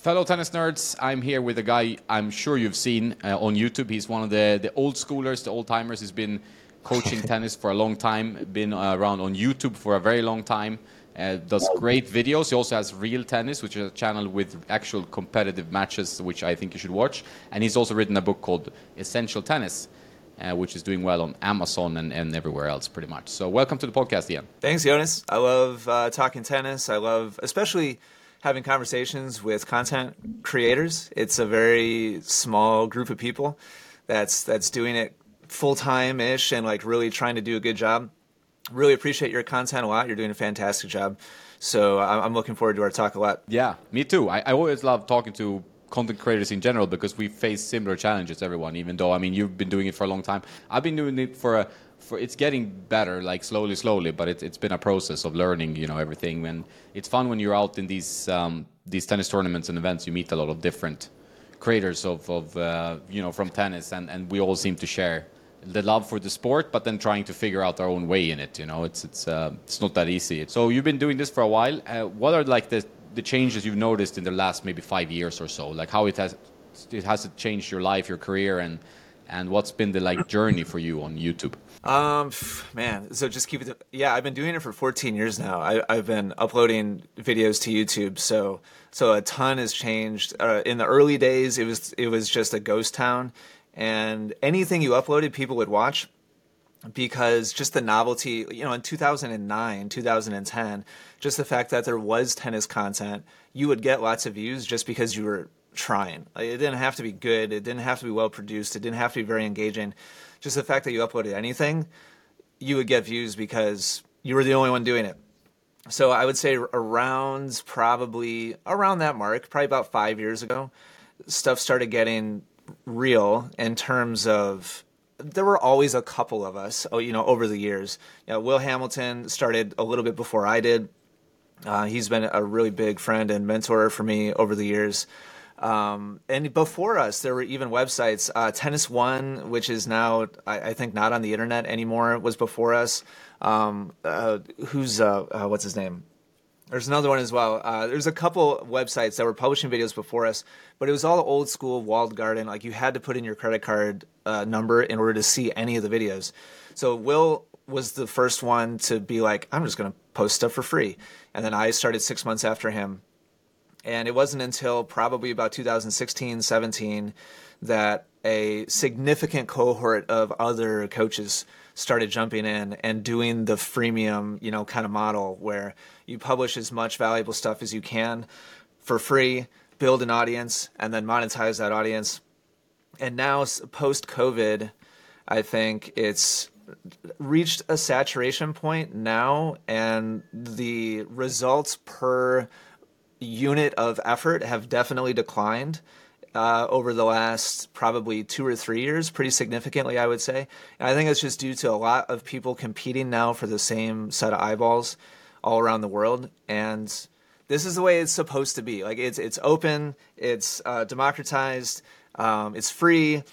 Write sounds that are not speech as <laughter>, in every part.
Fellow tennis nerds, I'm here with a guy I'm sure you've seen uh, on YouTube. He's one of the, the old schoolers, the old timers. He's been coaching <laughs> tennis for a long time, been uh, around on YouTube for a very long time. Uh, does great videos. He also has Real Tennis, which is a channel with actual competitive matches, which I think you should watch. And he's also written a book called Essential Tennis, uh, which is doing well on Amazon and, and everywhere else, pretty much. So, welcome to the podcast, Ian. Thanks, Jonas. I love uh, talking tennis. I love, especially having conversations with content creators. It's a very small group of people that's that's doing it full time ish and like really trying to do a good job. Really appreciate your content a lot. You're doing a fantastic job. So I'm looking forward to our talk a lot. Yeah, me too. I, I always love talking to content creators in general because we face similar challenges everyone even though i mean you've been doing it for a long time i've been doing it for a for it's getting better like slowly slowly but it, it's been a process of learning you know everything. And it's fun when you're out in these um, these tennis tournaments and events you meet a lot of different creators of, of uh, you know from tennis and, and we all seem to share the love for the sport but then trying to figure out our own way in it you know? It's it's uh, it's not that easy. So you've been doing this for a while. Uh, what are like the the changes you've noticed in the last maybe five years or so? Like how it has it has changed your life your career and and what's been the like journey for you on youtube um, man. So just keep it. Yeah, I've been doing it for 14 years now. I, I've been uploading videos to YouTube. So so a ton has changed. Uh, in the early days, it was it was just a ghost town, and anything you uploaded, people would watch because just the novelty. You know, in 2009, 2010, just the fact that there was tennis content, you would get lots of views just because you were trying. It didn't have to be good. It didn't have to be well produced. It didn't have to be very engaging just the fact that you uploaded anything, you would get views because you were the only one doing it. So I would say around probably around that mark, probably about five years ago, stuff started getting real in terms of there were always a couple of us, oh, you know, over the years. You know, Will Hamilton started a little bit before I did. Uh, he's been a really big friend and mentor for me over the years. Um, and before us, there were even websites. Uh, Tennis One, which is now, I, I, think, not on the internet anymore, was before us. Um, uh, who's, uh, uh what's his name? There's another one as well. Uh, there's a couple websites that were publishing videos before us, but it was all old school walled garden. Like you had to put in your credit card uh, number in order to see any of the videos. So Will was the first one to be like, I'm just going to post stuff for free. And then I started six months after him and it wasn't until probably about 2016, 17 that a significant cohort of other coaches started jumping in and doing the freemium, you know, kind of model where you publish as much valuable stuff as you can for free, build an audience, and then monetize that audience. And now, post COVID, I think it's reached a saturation point now, and the results per unit of effort have definitely declined uh, over the last probably two or three years, pretty significantly, I would say. And I think it's just due to a lot of people competing now for the same set of eyeballs all around the world. And this is the way it's supposed to be. Like it's it's open, it's uh, democratized, um, it's free,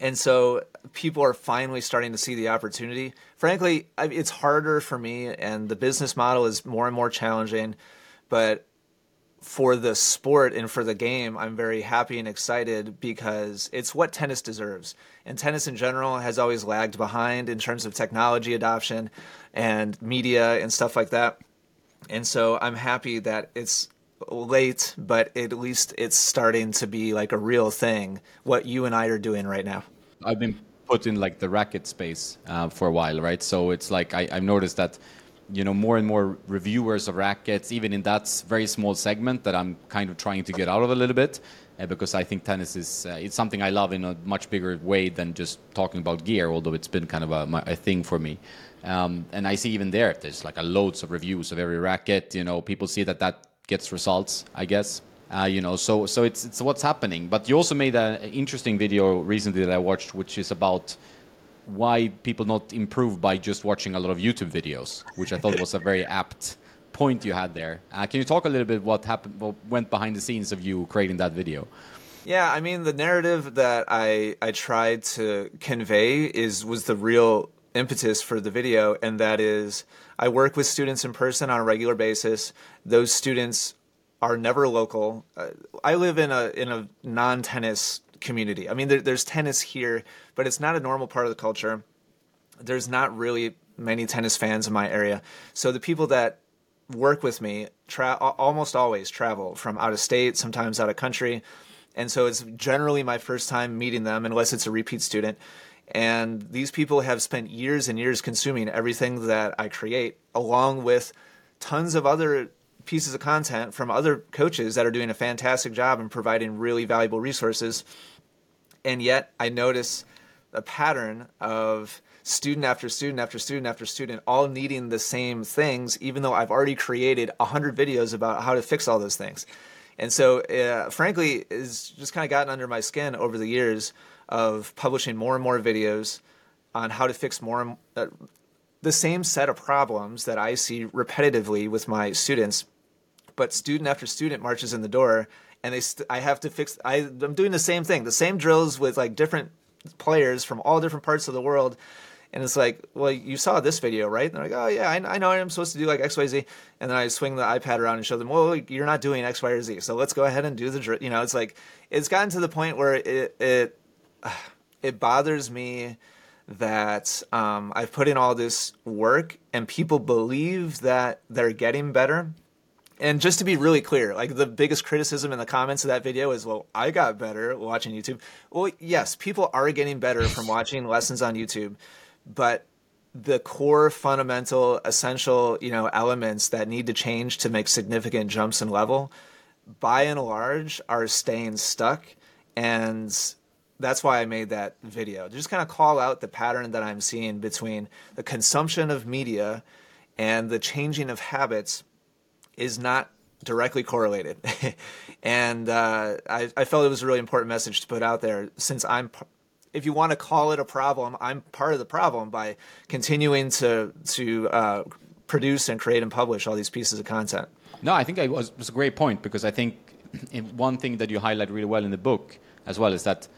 and so people are finally starting to see the opportunity. Frankly, it's harder for me, and the business model is more and more challenging. But for the sport and for the game, I'm very happy and excited because it's what tennis deserves. And tennis in general has always lagged behind in terms of technology adoption and media and stuff like that. And so I'm happy that it's late, but at least it's starting to be like a real thing, what you and I are doing right now. I've been put in like the racket space uh, for a while, right? So it's like I, I've noticed that you know more and more reviewers of rackets even in that very small segment that i'm kind of trying to get out of a little bit uh, because i think tennis is uh, it's something i love in a much bigger way than just talking about gear although it's been kind of a, a thing for me. Um, and i see even there there's like a loads of reviews of every racket you know people see that that gets results i guess uh, you know so so it's it's what's happening. But you also made an interesting video recently that i watched which is about why people not improve by just watching a lot of YouTube videos, which I thought was a very <laughs> apt point you had there. Uh, can you talk a little bit what happened, what went behind the scenes of you creating that video? Yeah, I mean the narrative that I I tried to convey is was the real impetus for the video, and that is I work with students in person on a regular basis. Those students are never local. Uh, I live in a in a non tennis community. I mean, there, there's tennis here, but it's not a normal part of the culture. There's not really many tennis fans in my area. So the people that work with me tra- almost always travel from out of state, sometimes out of country. And so it's generally my first time meeting them, unless it's a repeat student. And these people have spent years and years consuming everything that I create, along with tons of other pieces of content from other coaches that are doing a fantastic job and providing really valuable resources. And yet I notice a pattern of student after student after student after student all needing the same things, even though I've already created 100 videos about how to fix all those things. And so, uh, frankly, it's just kind of gotten under my skin over the years of publishing more and more videos on how to fix more uh, the same set of problems that I see repetitively with my students. But student after student marches in the door, and they st- I have to fix. I, I'm doing the same thing, the same drills with like different players from all different parts of the world and it's like, well, you saw this video, right? And they're like, oh yeah, I, I know I'm supposed to do like X, Y, Z. And then I swing the iPad around and show them, well, you're not doing X, Y, or Z. So let's go ahead and do the, drill. you know, it's like, it's gotten to the point where it, it, <sighs> it bothers me that um, I've put in all this work and people believe that they're getting better. And just to be really clear, like the biggest criticism in the comments of that video is, well, I got better watching YouTube. Well, yes, people are getting better from watching lessons on YouTube but the core fundamental essential you know elements that need to change to make significant jumps in level by and large are staying stuck and that's why I made that video. To Just kind of call out the pattern that I'm seeing between the consumption of media and the changing of habits is not directly correlated. <laughs> and uh, I, I, felt it was a really important message to put out there since I'm if you want to call it a problem, I'm part of the problem by continuing to to uh, produce and create and publish all these pieces of content. No, I think it was, was a great point because I think <clears throat> one thing that you highlight really well in the book as well is that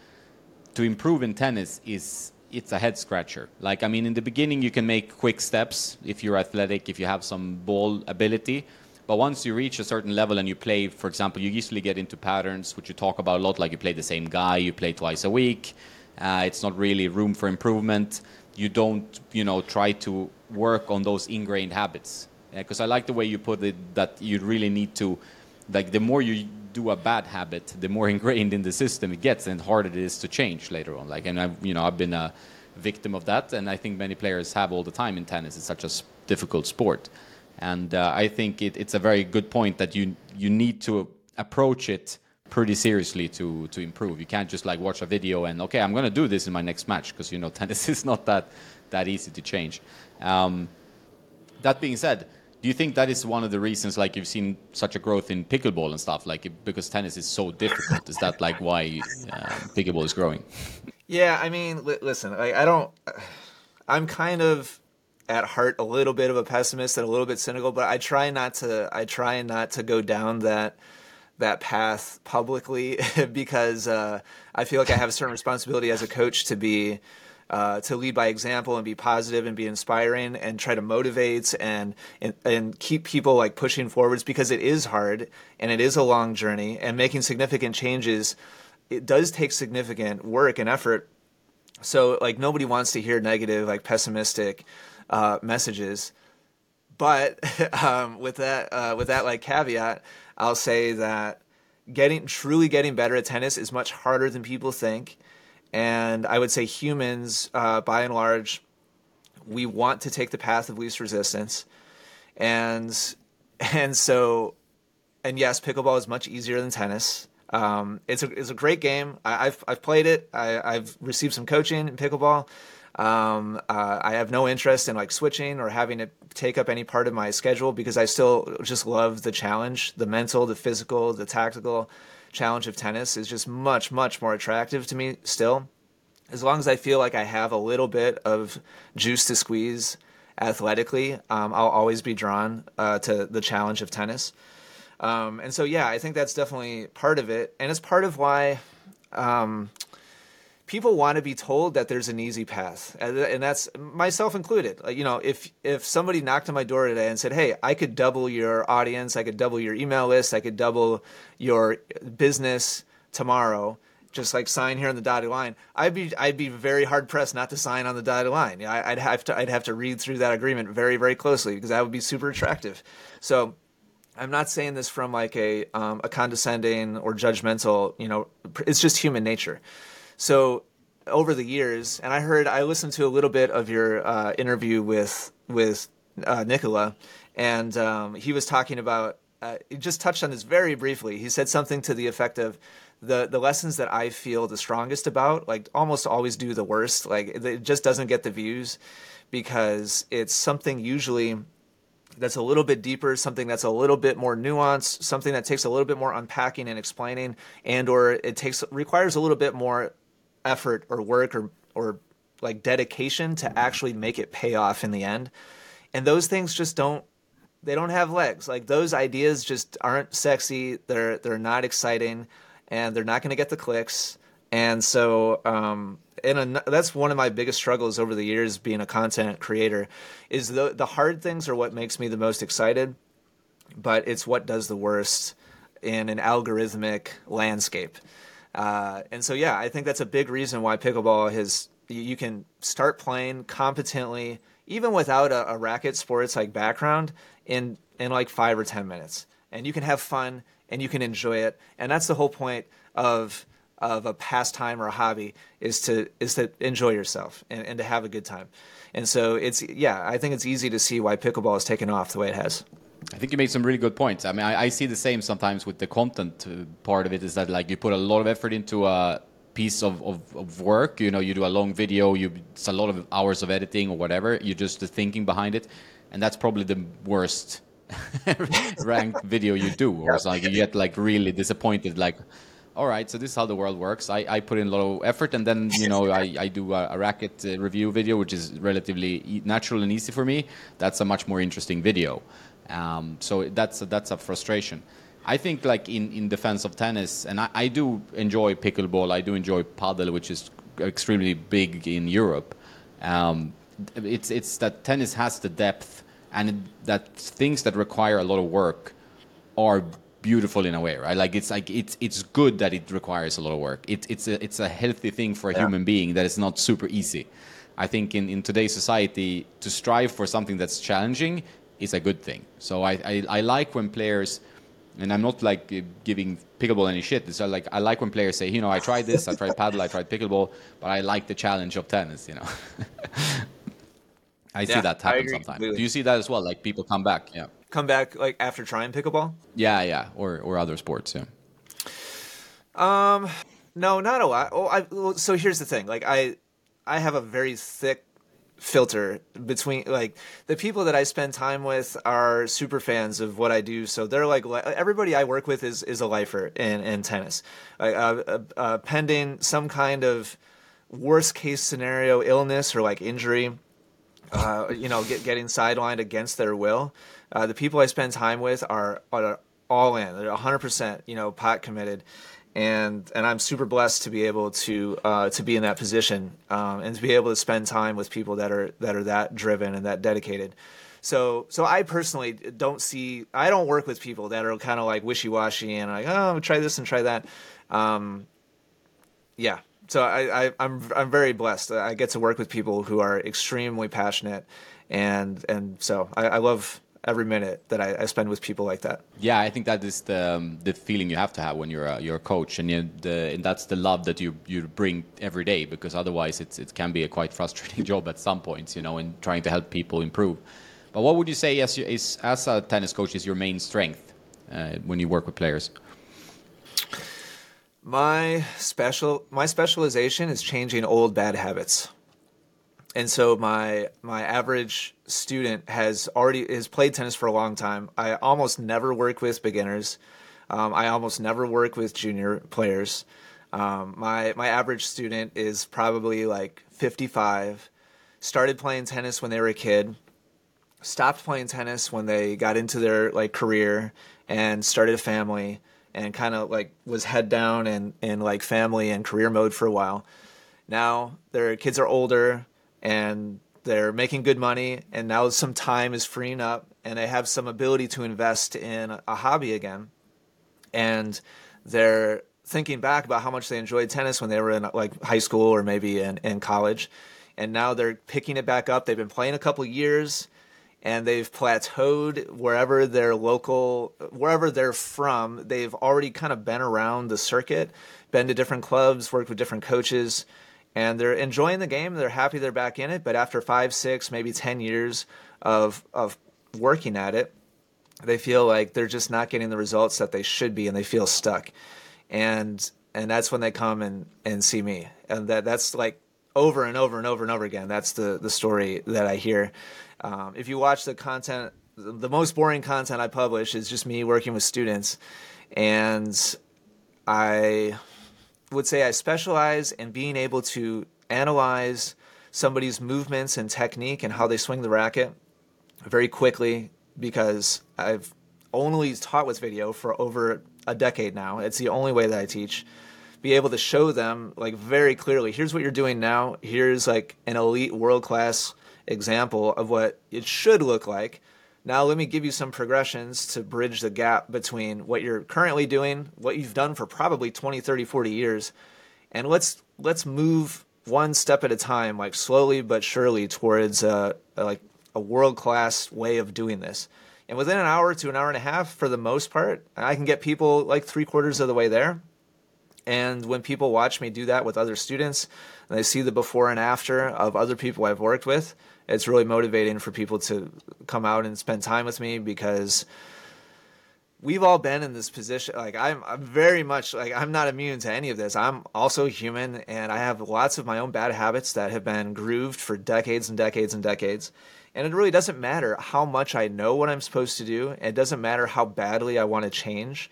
to improve in tennis is it's a head scratcher. Like I mean, in the beginning you can make quick steps if you're athletic, if you have some ball ability. But once you reach a certain level and you play, for example, you usually get into patterns, which you talk about a lot, like you play the same guy, you play twice a week, uh, it's not really room for improvement. You don't, you know, try to work on those ingrained habits. Because uh, I like the way you put it that you really need to, like, the more you do a bad habit, the more <laughs> ingrained in the system it gets, and harder it is to change later on. Like, and I've, you know, I've been a victim of that, and I think many players have all the time in tennis. It's such a difficult sport, and uh, I think it, it's a very good point that you you need to approach it pretty seriously to to improve. You can't just like watch a video and okay, I'm going to do this in my next match because you know <laughs> tennis is not that that easy to change. Um, that being said, do you think that is one of the reasons like you've seen such a growth in pickleball and stuff like because tennis is so difficult? is that like why uh, pickleball is growing? <laughs> Yeah, I mean, li- listen, I, I don't. I'm kind of at heart a little bit of a pessimist and a little bit cynical, but I try not to. I try not to go down that that path publicly <laughs> because uh, I feel like I have a certain responsibility as a coach to be uh, to lead by example and be positive and be inspiring and try to motivate and, and and keep people like pushing forwards because it is hard and it is a long journey and making significant changes it does take significant work and effort so like nobody wants to hear negative like pessimistic uh, messages but <laughs> um, with that uh, with that like caveat I'll say that getting truly getting better at tennis is much harder than people think. And I would say humans, uh, by and large, we want to take the path of least resistance. And <laughs> and so and yes, pickleball is much easier than tennis. Um, it's a it's a great game. I, have I've played it. I, I've received some coaching in pickleball. Um, uh, I have no interest in like switching or having to take up any part of my schedule because I still just love the challenge, the mental, the physical, the tactical challenge of tennis is just much, much more attractive to me still. As long as I feel like I have a little bit of juice to squeeze athletically, um, I'll always be drawn uh, to the challenge of tennis. Um, and so, yeah, I think that's definitely part of it. And it's part of why. Um, people want to be told that there's an easy path, and, that's myself included. You know, if if somebody knocked on my door today and said, "Hey, I could double your audience, I could double your email list, I could double your business tomorrow," just like sign here on the dotted line, I'd be I'd be very hard pressed not to sign on the dotted line. I'd have to I'd have to read through that agreement very very closely because that would be super attractive. So I'm not saying this from like a um, a condescending or judgmental. You know, it's just human nature. So over the years, and I heard I listened to a little bit of your uh, interview with with uh, Nicola, and um, he was talking about. Uh, he just touched on this very briefly. He said something to the effect of the the lessons that I feel the strongest about, like almost always do the worst. Like it just doesn't get the views because it's something usually that's a little bit deeper, something that's a little bit more nuanced, something that takes a little bit more unpacking and explaining, and or it takes requires a little bit more effort or work or or like dedication to actually make it pay off in the end. And those things just don't they don't have legs. Like those ideas just aren't sexy. They're they're not exciting and they're not going to get the clicks. And so, um, and that's one of my biggest struggles over the years being a content creator is the the hard things are what makes me the most excited, but it's what does the worst in an algorithmic landscape. Uh, and so, yeah, I think that's a big reason why pickleball has you can start playing competently even without a, a racket sports like background in in like five or ten minutes, and you can have fun and you can enjoy it. And that's the whole point of of a pastime or a hobby is to is to enjoy yourself and, and to have a good time. And so it's yeah, I think it's easy to see why pickleball has taken off the way it has. I think you made some really good points. I mean, I, I see the same sometimes with the content uh, part of it. Is that like you put a lot of effort into a piece of, of, of work? You know, you do a long video, you it's a lot of hours of editing or whatever. You just the thinking behind it, and that's probably the worst <laughs> ranked video you do, or it's like you get like really disappointed, like. All right, so this is how the world works. I, I put in a lot of effort, and then you know I, I do a, a racket uh, review video, which is relatively e- natural and easy for me. That's a much more interesting video. Um, so that's a, that's a frustration. I think like in, in defense of tennis, and I, I do enjoy pickleball. I do enjoy padel, which is extremely big in Europe. Um, it's it's that tennis has the depth and that things that require a lot of work are beautiful in a way, right? Like it's like it's it's good that it requires a lot of work. It's it's a it's a healthy thing for a yeah. human being that is not super easy. I think in, in today's society to strive for something that's challenging is a good thing. So I, I, I like when players and I'm not like giving pickleball any shit. It's like I like when players say, you know, I tried this, I tried padel, I tried pickleball, but I like the challenge of tennis, you know. <laughs> I yeah, see that happen sometimes. Do you see that as well? Like people come back, yeah. Come back like after trying pickleball? Yeah, yeah, or or other sports, yeah. Um, no, not a lot. Oh, I, well, so here's the thing. Like I, I have a very thick filter between like the people that I spend time with are super fans of what I do. So they're like everybody I work with is is a lifer in in tennis. Uh, uh, uh, pending some kind of worst case scenario illness or like injury uh, you know, get, getting sidelined against their will. Uh, the people I spend time with are, are all in. They're 100%, you know, pot committed. And, and I'm super blessed to be able to uh, to be in that position um, and to be able to spend time with people that are that are that driven and that dedicated. So so I personally don't see I don't work with people that are kind of like wishy washy and like oh try this and try that. Um, yeah, so I, I, I'm I'm very blessed. I get to work with people who are extremely passionate, and and so I, I love every minute that I, I, spend with people like that. Yeah, I think that is the um, the feeling you have to have when you're a, you're a coach, and, you, the, and that's the love that you you bring every day. Because otherwise, it's it can be a quite <laughs> frustrating job at some points, you know, in trying to help people improve. But what would you say as is as a tennis coach is your main strength uh, when you work with players? My special my specialization is changing old bad habits. And so my my average student has already has played tennis for a long time. I almost never work with beginners. Um, I almost never work with junior players. Um, my my average student is probably like 55. Started playing tennis when they were a kid. Stopped playing tennis when they got into their like career and started a family and kind of like was head down and in like family and career mode for a while now their kids are older and they're making good money and now some time is freeing up and they have some ability to invest in a hobby again. And they're thinking back about how much they enjoyed tennis when they were in like high school or maybe in, in college. And now they're picking it back up. They've been playing a couple years and they've plateaued wherever their local wherever they're from. They've already kind of been around the circuit been to different clubs worked with different coaches and they're enjoying the game they're happy they're back in it but after five six maybe ten years of of working at it they feel like they're just not getting the results that they should be and they feel stuck. And and that's when they come and and see me. And that that's like over and over and over and over again. That's the the story that i hear. Um, if you watch the content the most boring content i publish is just me working with students. And i would say i specialize in being able to analyze somebody's movements and technique and how they swing the racket very quickly because i've only taught with video for over a decade now. It's the only way that I teach. Be able to show them like very clearly, here's what you're doing now. Here's like an elite world class example of what it should look like. Now let me give you some progressions to bridge the gap between what you're currently doing, what you've done for probably 20, 30, 40 years, and let's let's move one step at a time, like slowly but surely towards uh, like a world class way of doing this. And within an hour to an hour and a half, for the most part, I can get people like three quarters of the way there. And when people watch me do that with other students, and they see the before and after of other people I've worked with, it's really motivating for people to come out and spend time with me because we've all been in this position. Like I'm, I'm very much like I'm not immune to any of this. I'm also human, and I have lots of my own bad habits that have been grooved for decades and decades and decades. And it really doesn't matter how much I know what I'm supposed to do. It doesn't matter how badly I want to change.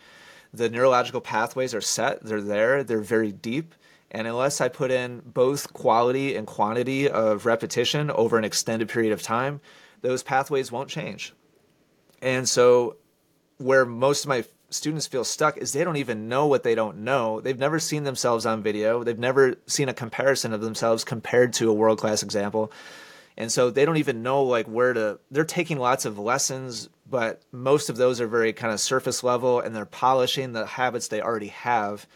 The neurological pathways are set, they're there, they're very deep. And unless I put in both quality and quantity of repetition over an extended period of time, those pathways won't change. And so, where most of my students feel stuck is they don't even know what they don't know. They've never seen themselves on video, they've never seen a comparison of themselves compared to a world class example and so they don't even know like where to they're taking lots of lessons but most of those are very kind of surface level and they're polishing the habits they already have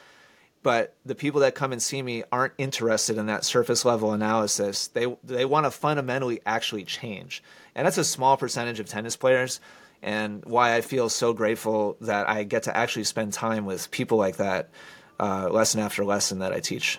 but the people that come and see me aren't interested in that surface level analysis. They they want to fundamentally actually change. And that's a small percentage of tennis players and why I feel so grateful that I get to actually spend time with people like that uh, lesson after lesson that I teach.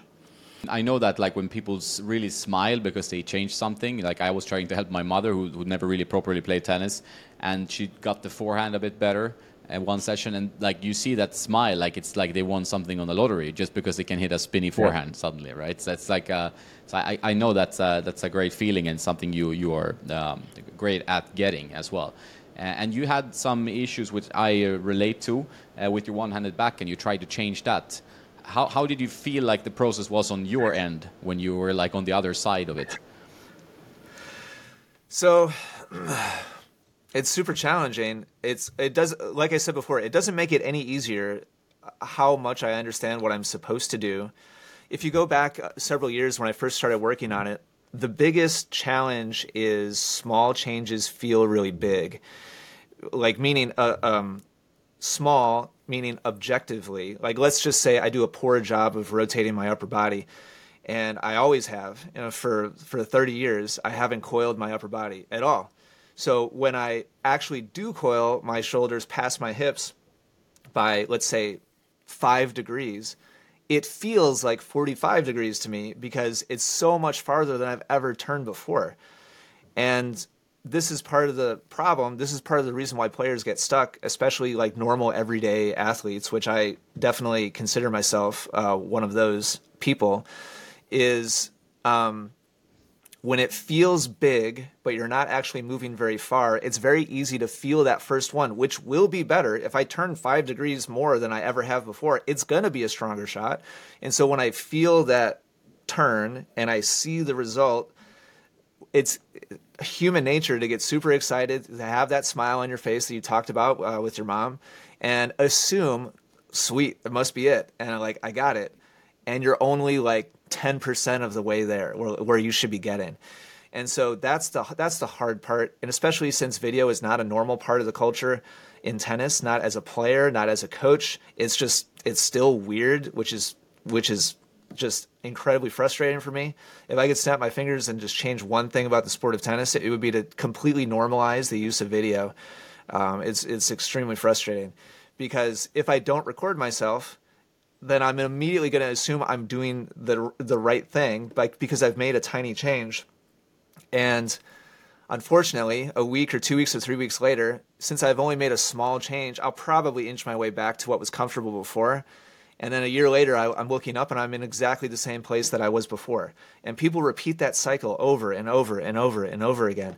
I know that like when people really smile because they change something, like I was trying to help my mother who, who never really properly played tennis, and she got the forehand a bit better at one session, and like you see that smile, like it's like they won something on the lottery just because they can hit a spinny forehand yeah. suddenly, right? So it's like, uh, so I, I know that's uh, that's a great feeling and something you you are um, great at getting as well. and you had some issues which I uh, relate to uh, with your one-handed back, and you tried to change that how, how did you feel like the process was on your end when you were like on the other side of it? So it's super challenging. It's it does like I said before, it doesn't make it any easier how much I understand what I'm supposed to do. If you go back uh, several years when I first started working on it, the biggest challenge is small changes feel really big. Like meaning uh, um, small meaning objectively. Like let's just say I do a poor job of rotating my upper body, and I always have. You know, for for 30 years, I haven't coiled my upper body at all. So when I actually do coil my shoulders past my hips by let's say five degrees, it feels like 45 degrees to me because it's so much farther than I've ever turned before. And this is part of the problem. This is part of the reason why players get stuck, especially like normal everyday athletes, which I definitely consider myself uh, one of those people. Is um, when it feels big, but you're not actually moving very far, it's very easy to feel that first one, which will be better. If I turn five degrees more than I ever have before, it's going to be a stronger shot. And so when I feel that turn and I see the result, it's human nature to get super excited, to have that smile on your face that you talked about uh, with your mom, and assume, sweet, it must be it. And I'm like, I got it. And you're only like 10% of the way there where, where you should be getting. And so that's the that's the hard part, and especially since video is not a normal part of the culture in tennis, not as a player, not as a coach. It's just it's still weird, which is which is just incredibly frustrating for me. If I could snap my fingers and just change one thing about the sport of tennis, it would be to completely normalize the use of video. Um, it's it's extremely frustrating because if I don't record myself, then I'm immediately going to assume I'm doing the the right thing, like because I've made a tiny change, and unfortunately, a week or two weeks or three weeks later, since I've only made a small change, I'll probably inch my way back to what was comfortable before. And then a year later, I, am looking up and I'm in exactly the same place that I was before. And people repeat that cycle over and over and over and over again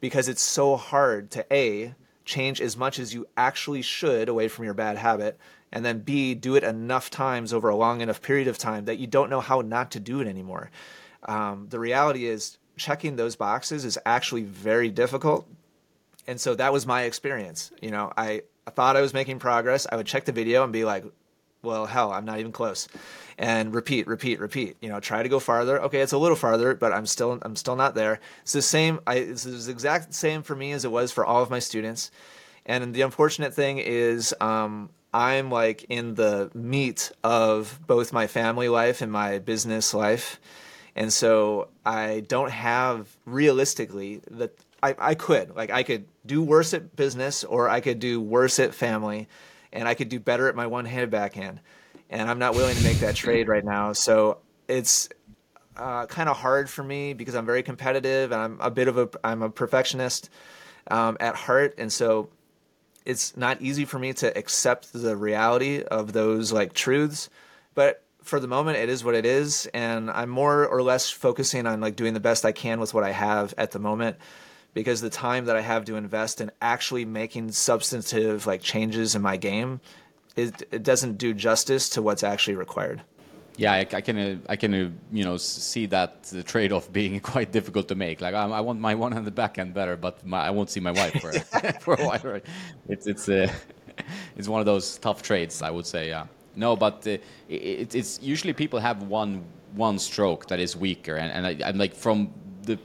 because it's so hard to A, change as much as you actually should away from your bad habit, and then B, do it enough times over a long enough period of time that you don't know how not to do it anymore. Um, the reality is, checking those boxes is actually very difficult. And so that was my experience. You know, I, I thought I was making progress. I would check the video and be like, well, hell, I'm not even close. And repeat, repeat, repeat. You know, try to go farther. Okay, it's a little farther, but I'm still I'm still not there. It's the same. I, it's the exact same for me as it was for all of my students. And the unfortunate thing is, um, I'm like in the meat of both my family life and my business life. And so I don't have realistically that I, I could like I could do worse at business or I could do worse at family and I could do better at my one-handed backhand. And I'm not willing to make that trade right now. So it's uh, kind of hard for me because I'm very competitive and I'm a bit of a I'm a perfectionist um, at heart, and so it's not easy for me to accept the reality of those like truths. But for the moment, it is what it is, and I'm more or less focusing on like doing the best I can with what I have at the moment because the time that I have to invest in actually making substantive like changes in my game, it, it doesn't do justice to what's actually required. Yeah, I, I can uh, I can uh, you know see that the trade-off being <laughs> quite difficult to make. Like I, I want my one-handed backhand better, but my, I won't see my wife for <laughs> <laughs> for a while. Right? It's it's uh, it's one of those tough trades, I would say. Yeah. No, but uh, it, it's usually people have one one stroke that is weaker, and, and I, I'm like from the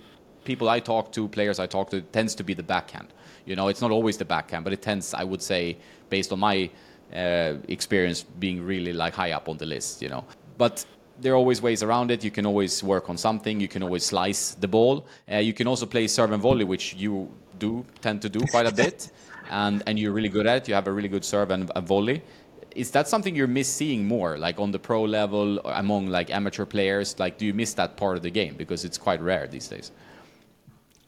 people I talk to, players I talk to, tends to be the backhand. You know, it's not always the backhand, but it tends, I would say, based on my uh, experience, being really like high up on the list. You know, but there are always ways around it. You can always work on something. You can always slice the ball. Uh, you can also play serve and volley, which you do tend to do quite a bit, <laughs> and and you're really good at it. You have a really good serve and, and volley. Is that something you're miss seeing more, like on the pro level, among like amateur players? Like, do you miss that part of the game because it's quite rare these days?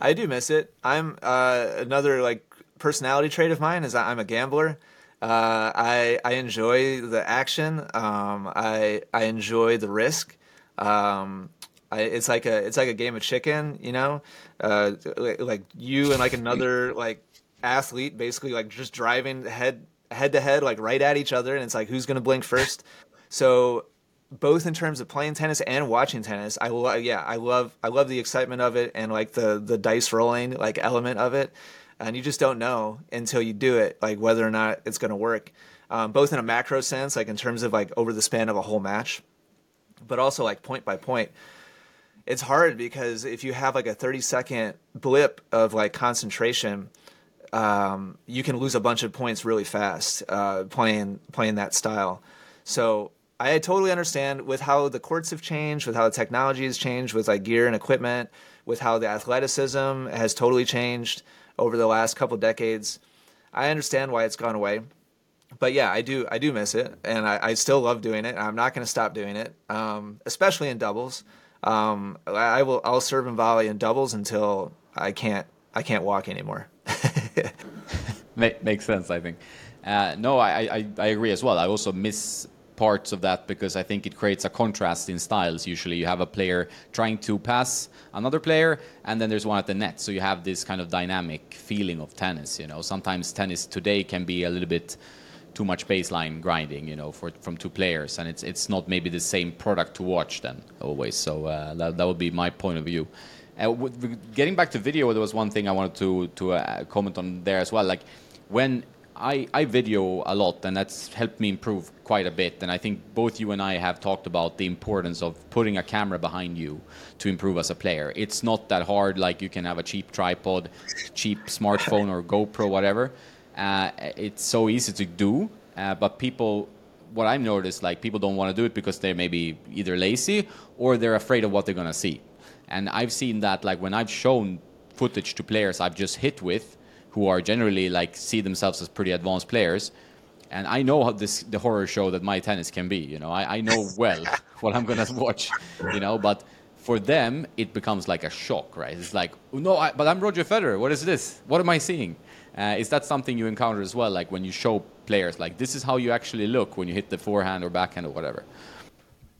I do miss it. I'm uh, another like personality trait of mine is I'm a gambler. Uh, I I enjoy the action. Um, I I enjoy the risk. Um, I, it's like a it's like a game of chicken, you know, uh, like, like you and like another like athlete basically like just driving head head to head like right at each other, and it's like who's gonna blink first. So both in terms of playing tennis and watching tennis. I lo- yeah, I love I love the excitement of it and like the the dice rolling like element of it. And you just don't know until you do it, like whether or not it's going to work. Um, both in a macro sense, like in terms of like over the span of a whole match, but also like point by point. It's hard because if you have like a 30 second blip of like concentration, um, you can lose a bunch of points really fast uh, playing playing that style. So I totally understand with how the courts have changed, with how the technology has changed, with like gear and equipment, with how the athleticism has totally changed over the last couple decades. I understand why it's gone away, but yeah, I do I do miss it, and I, I still love doing it. I'm not going to stop doing it, um, especially in doubles. Um, I will I'll serve and volley in doubles until I can't I can't walk anymore. <laughs> <laughs> Makes sense, I think. Uh, no, I, I I agree as well. I also miss parts of that because I think it creates a contrast in styles. Usually, you have a player trying to pass another player, and then there's one at the net. So you have this kind of dynamic feeling of tennis. You know, sometimes tennis today can be a little bit too much baseline grinding. You know, for from two players, and it's it's not maybe the same product to watch then always. So uh, that that would be my point of view. Uh, getting back to video, there was one thing I wanted to to uh, comment on there as well. Like when I, I video a lot, and that's helped me improve quite a bit. And I think both you and I have talked about the importance of putting a camera behind you to improve as a player. It's not that hard, like you can have a cheap tripod, cheap smartphone, or GoPro, whatever. Uh, it's so easy to do, uh, but people, what I've noticed, like people don't want to do it because they're maybe either lazy or they're afraid of what they're going to see. And I've seen that, like when I've shown footage to players I've just hit with, who are generally like see themselves as pretty advanced players. And I know how this the horror show that my tennis can be. You know, I, I know <laughs> well <laughs> what I'm gonna watch. You know, but for them it becomes like a shock, right? It's like, no, I, but I'm Roger Federer. What is this? What am I seeing? Uh, is that something you encounter as well? Like when you show players, like this is how you actually look when you hit the forehand or backhand or whatever.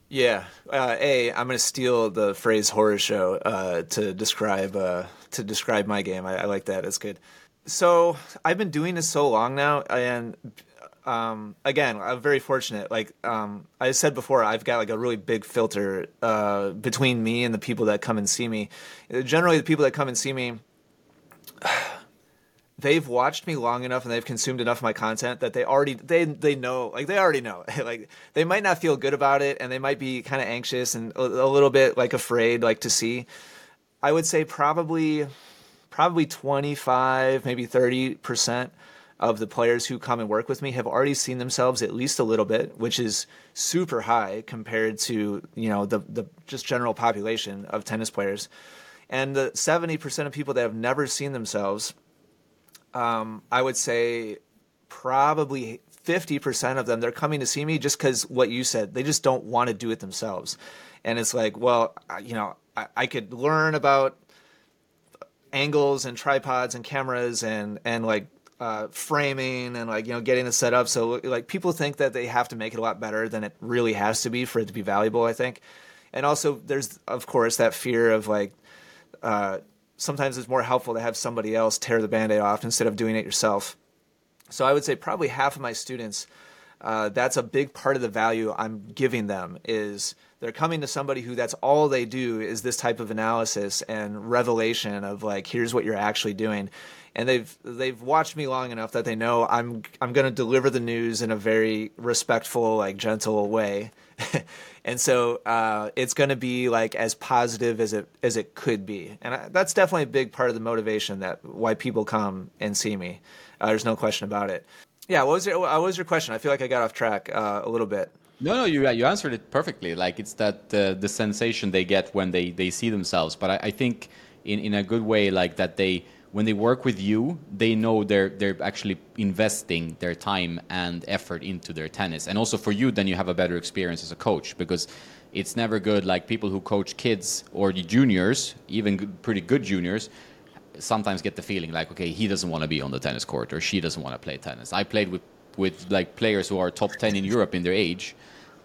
Yeah. Uh, a, I'm going to steal the phrase "horror show" uh, to describe uh, to describe my game. I, I like that. It's good. So I've been doing this so long now, and um, again, I'm very fortunate. Like um, I said before, I've got like a really big filter uh, between me and the people that come and see me. Generally, the people that come and see me, <sighs> they've watched me long enough and they've consumed enough of my content that they already they they know like they already know <laughs> like they might not feel good about it and they might be kind of anxious and a, a little bit like afraid like to see. I would say probably probably 25, maybe 30% of the players who come and work with me have already seen themselves at least a little bit, which is super high compared to, you know, the, the just general population of tennis players. And the 70% of people that have never seen themselves, um, I would say probably 50% of them, they're coming to see me just because what you said, they just don't want to do it themselves. And it's like, well, you know, I, I could learn about angles and tripods and cameras and and like uh, framing and like you know getting it set up. So like people think that they have to make it a lot better than it really has to be for it to be valuable. I think, and also there's of course that fear of like uh, sometimes it's more helpful to have somebody else tear the band-aid off instead of doing it yourself. So I would say probably half of my students. Uh, that's a big part of the value I'm giving them is they're coming to somebody who that's all they do is this type of analysis and revelation of like here's what you're actually doing. And they've they've watched me long enough that they know I'm I'm going to deliver the news in a very respectful like gentle way. <laughs> And so uh, it's going to be like as positive as it as it could be. And I, that's definitely a big part of the motivation that why people come and see me. Uh, there's no question about it yeah what was your what was your question I feel like I got off track uh, a little bit no, no, you you answered it perfectly. Like it's that uh, the sensation they get when they, they see themselves. But I, I think in, in a good way, like that they when they work with you, they know they're they're actually investing their time and effort into their tennis. And also for you, then you have a better experience as a coach because it's never good. Like people who coach kids or the juniors, even pretty good juniors, sometimes get the feeling like, okay, he doesn't want to be on the tennis court or she doesn't want to play tennis. I played with with like players who are top 10 in Europe in their age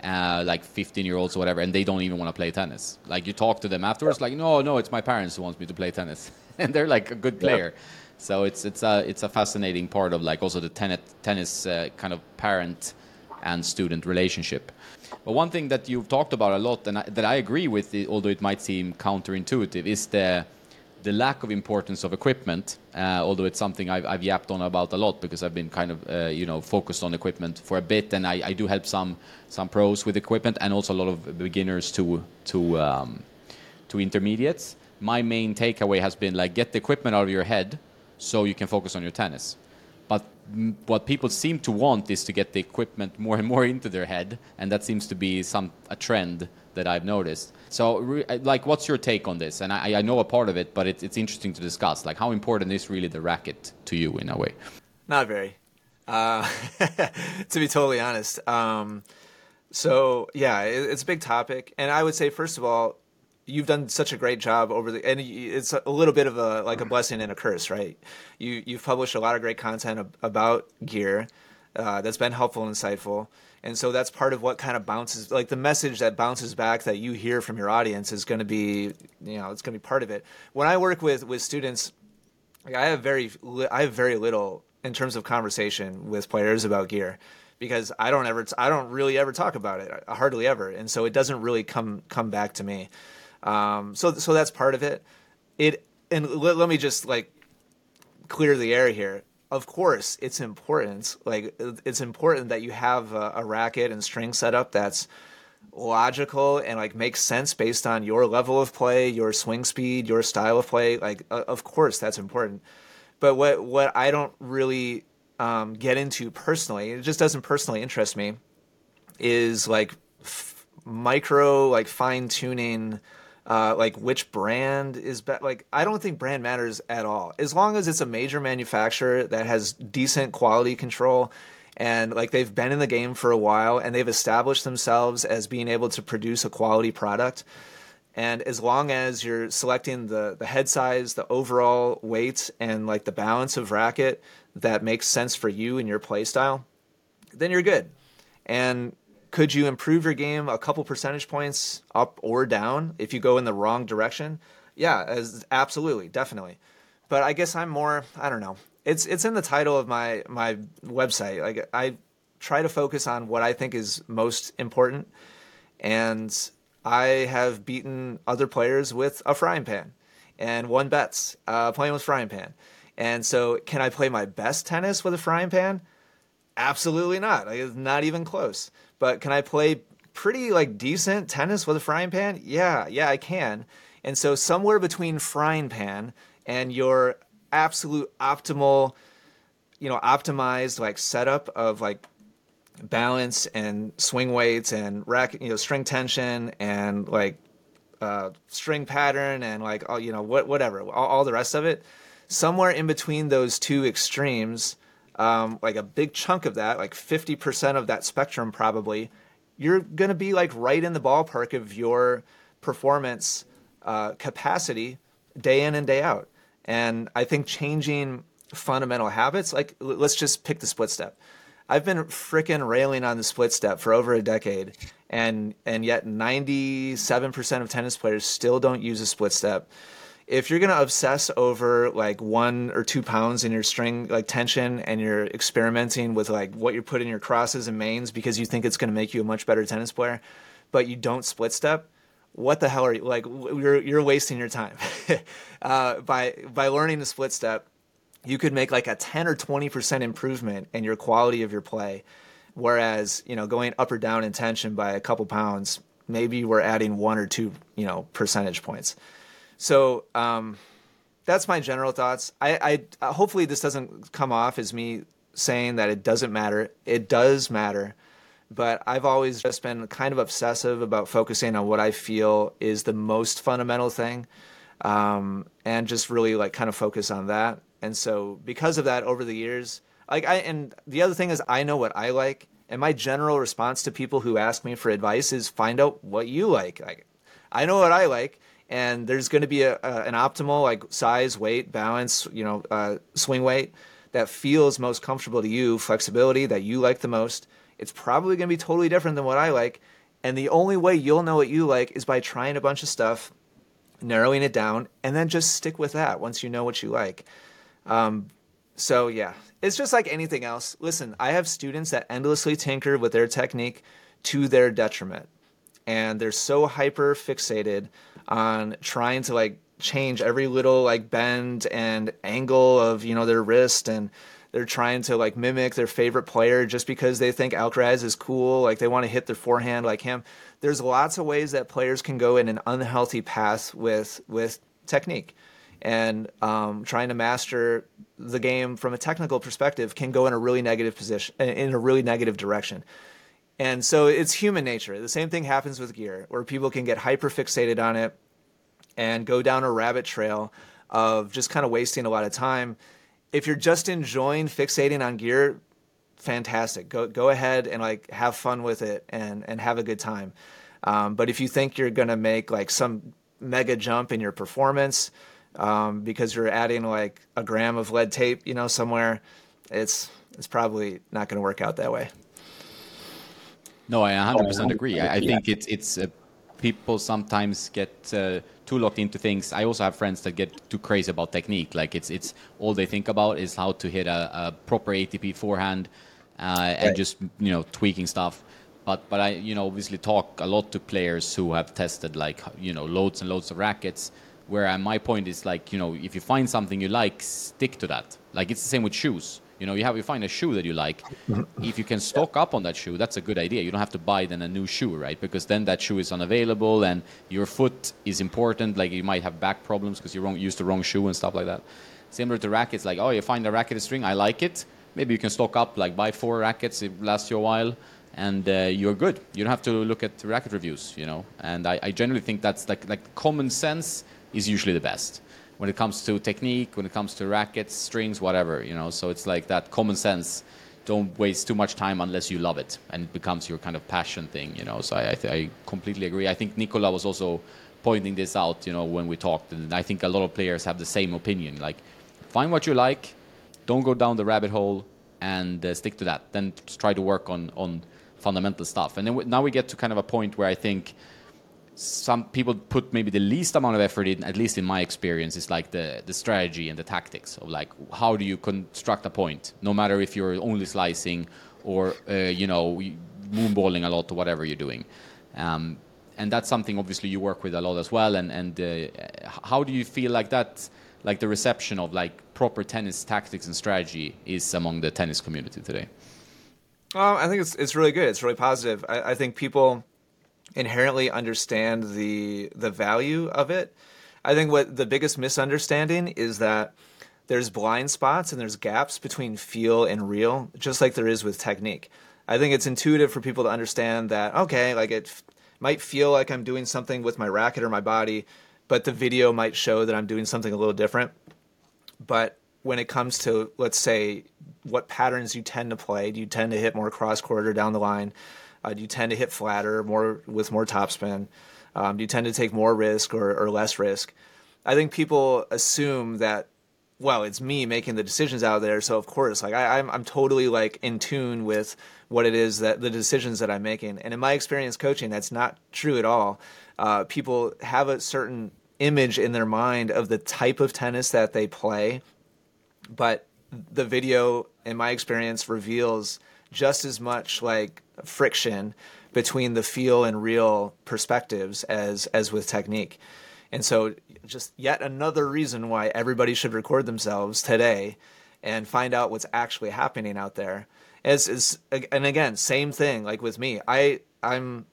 uh, like 15 year olds or whatever, and they don't even want to play tennis. Like you talk to them afterwards, like, no, no, it's my parents who wants me to play tennis, <laughs> and they're like a good player. Yeah. So it's it's a it's a fascinating part of like also the tennis tennis uh, kind of parent and student relationship. But one thing that you've talked about a lot, and I, that I agree with, although it might seem counterintuitive, is the the lack of importance of equipment, uh, although it's something I've, yapped on about a lot because I've been kind of uh, you know focused on equipment for a bit, and I, do help some some pros with equipment and also a lot of beginners to to um, to intermediates. My main takeaway has been like get the equipment out of your head so you can focus on your tennis. But what people seem to want is to get the equipment more and more into their head, and that seems to be some a trend that I've noticed. So, like, what's your take on this? And I, I know a part of it, but it's, it's interesting to discuss. Like, how important is really the racket to you in a way? Not very, uh, <laughs> to be totally honest. Um, so, yeah, it, it's a big topic, and I would say, first of all, you've done such a great job over the and it's a little bit of a like a blessing and a curse right? You you've published a lot of great content about gear uh, that's been helpful and insightful. And so that's part of what kind of bounces like the message that bounces back that you hear from your audience is going to be you know it's going to be part of it. When i work with with students like i have very i have very little in terms of conversation with players about gear because i don't ever i don't really ever talk about it hardly ever. And so it doesn't really come come back to me um, so so that's part of it it and let, let me just like clear the air here of course, it's important. Like it's important that you have a, a racket and string setup that's logical and like makes sense based on your level of play, your swing speed, your style of play. Like, uh, of course, that's important. But what what I don't really um, get into personally, it just doesn't personally interest me, is like f- micro, like fine tuning. Uh, like which brand is better. Like I don't think brand matters at all. As long as it's a major manufacturer that has decent quality control and like they've been in the game for a while and they've established themselves as being able to produce a quality product. And as long as you're selecting the, the head size, the overall weight, and like the balance of racket that makes sense for you and your play style, then you're good. And could you improve your game a couple percentage points up or down if you go in the wrong direction? Yeah, as, absolutely, definitely. But I guess I'm more, I don't know, it's it's in the title of my my website. Like I try to focus on what I think is most important, and I have beaten other players with a frying pan and won bets uh, playing with frying pan. And so, can I play my best tennis with a frying pan? Absolutely not. Like, it's not even close. But can I play pretty like decent tennis with a frying pan? Yeah, yeah, I can. And so, somewhere between frying pan and your absolute optimal, you know, optimized like setup of like balance and swing weights and rack, you know, string tension and like uh, string pattern and like all you know what whatever all, all, the rest of it. Somewhere in between those two extremes, um, like a big chunk of that, like fifty percent of that spectrum, probably, you're gonna be like right in the ballpark of your performance uh, capacity day in and day out. And I think changing fundamental habits, like let's just pick the split step. I've been freaking railing on the split step for over a decade, and and yet 97% of tennis players still don't use a split step. If you're gonna obsess over like one or two pounds in your string like tension, and you're experimenting with like what you're putting your crosses and mains because you think it's gonna make you a much better tennis player, but you don't split step, what the hell are you like you're you're wasting your time. <laughs> Uh, by by learning the split step you could make like a 10 or 20% improvement in your quality of your play whereas you know going up or down in tension by a couple pounds maybe we're adding one or two you know percentage points so um, that's my general thoughts I, I hopefully this doesn't come off as me saying that it doesn't matter it does matter but I've always just been kind of obsessive about focusing on what I feel is the most fundamental thing, um, and just really like kind of focus on that. And so because of that, over the years, like I and the other thing is I know what I like, and my general response to people who ask me for advice is find out what you like. Like I know what I like, and there's going to be a, a, an optimal like size, weight, balance, you know, uh, swing weight that feels most comfortable to you, flexibility that you like the most it's probably going to be totally different than what I like. And the only way you'll know what you like is by trying a bunch of stuff, narrowing it down, and then just stick with that once you know what you like. Um, so, yeah, it's just like anything else. Listen, I have students that endlessly tinker with their technique to their detriment. And they're so hyper fixated on trying to like change every little like bend and angle of, you know, their wrist and they're trying to like mimic their favorite player just because they think Alcaraz is cool, like they want to hit their forehand like him. There's lots of ways that players can go in an unhealthy path with with technique. And um, trying to master the game from a technical perspective can go in a really negative position, in a really negative direction. And so it's human nature. The same thing happens with gear, where people can get hyper fixated on it and go down a rabbit trail of just kind of wasting a lot of time if you're just enjoying fixating on gear, fantastic. Go go ahead and like have fun with it and and have a good time. Um, but if you think you're gonna make like some mega jump in your performance um, because you're adding like a gram of lead tape, you know, somewhere, it's it's probably not going to work out that way. No, I 100% agree. I, I think it's it's uh, people sometimes get uh, too locked into things. I also have friends that get too crazy about technique. Like it's it's all they think about is how to hit a, a proper ATP forehand uh, right. and just you know tweaking stuff. But but I you know obviously talk a lot to players who have tested like you know loads and loads of rackets. Where my point is like you know if you find something you like, stick to that. Like it's the same with shoes. You know, you have you find a shoe that you like. <laughs> if you can stock up on that shoe, that's a good idea. You don't have to buy then a new shoe, right? Because then that shoe is unavailable, and your foot is important. Like you might have back problems because you wrong, used the wrong shoe and stuff like that. Similar to rackets, like oh, you find a racket string, I like it. Maybe you can stock up, like buy four rackets, it lasts you a while, and uh, you're good. You don't have to look at racket reviews, you know. And I, I generally think that's like like common sense is usually the best when it comes to technique, when it comes to rackets, strings, whatever, you know. So it's like that common sense. Don't waste too much time unless you love it, and it becomes your kind of passion thing, you know. So I, I, I completely agree. I think Nicola was also pointing this out, you know, when we talked, and I think a lot of players have the same opinion. Like, find what you like, don't go down the rabbit hole, and uh, stick to that. Then try to work on on fundamental stuff. And then now we get to kind of a point where I think some people put maybe the least amount of effort in, at least in my experience, is like the, the strategy and the tactics of like how do you construct a point, no matter if you're only slicing or uh, you know moonballing a lot or whatever you're doing. Um, and that's something obviously you work with a lot as well. And and uh, how do you feel like that, like the reception of like proper tennis tactics and strategy is among the tennis community today? Um, I think it's it's really good. It's really positive. I, I think people inherently understand the the value of it. I think what the biggest misunderstanding is that there's blind spots and there's gaps between feel and real, just like there is with technique. I think it's intuitive for people to understand that okay, like it f- might feel like I'm doing something with my racket or my body, but the video might show that I'm doing something a little different. But when it comes to let's say what patterns you tend to play, do you tend to hit more cross court or down the line? Uh, do you tend to hit flatter more with more topspin? Um, do you tend to take more risk or, or less risk? I think people assume that well, it's me making the decisions out there, so of course, like I, am I'm, I'm totally like in tune with what it is that the decisions that I'm making. And in my experience coaching, that's not true at all. Uh, people have a certain image in their mind of the type of tennis that they play, but the video, in my experience, reveals just as much like friction between the feel and real perspectives as as with technique. And so just yet another reason why everybody should record themselves today and find out what's actually happening out there. As is and again, same thing like with me. I I'm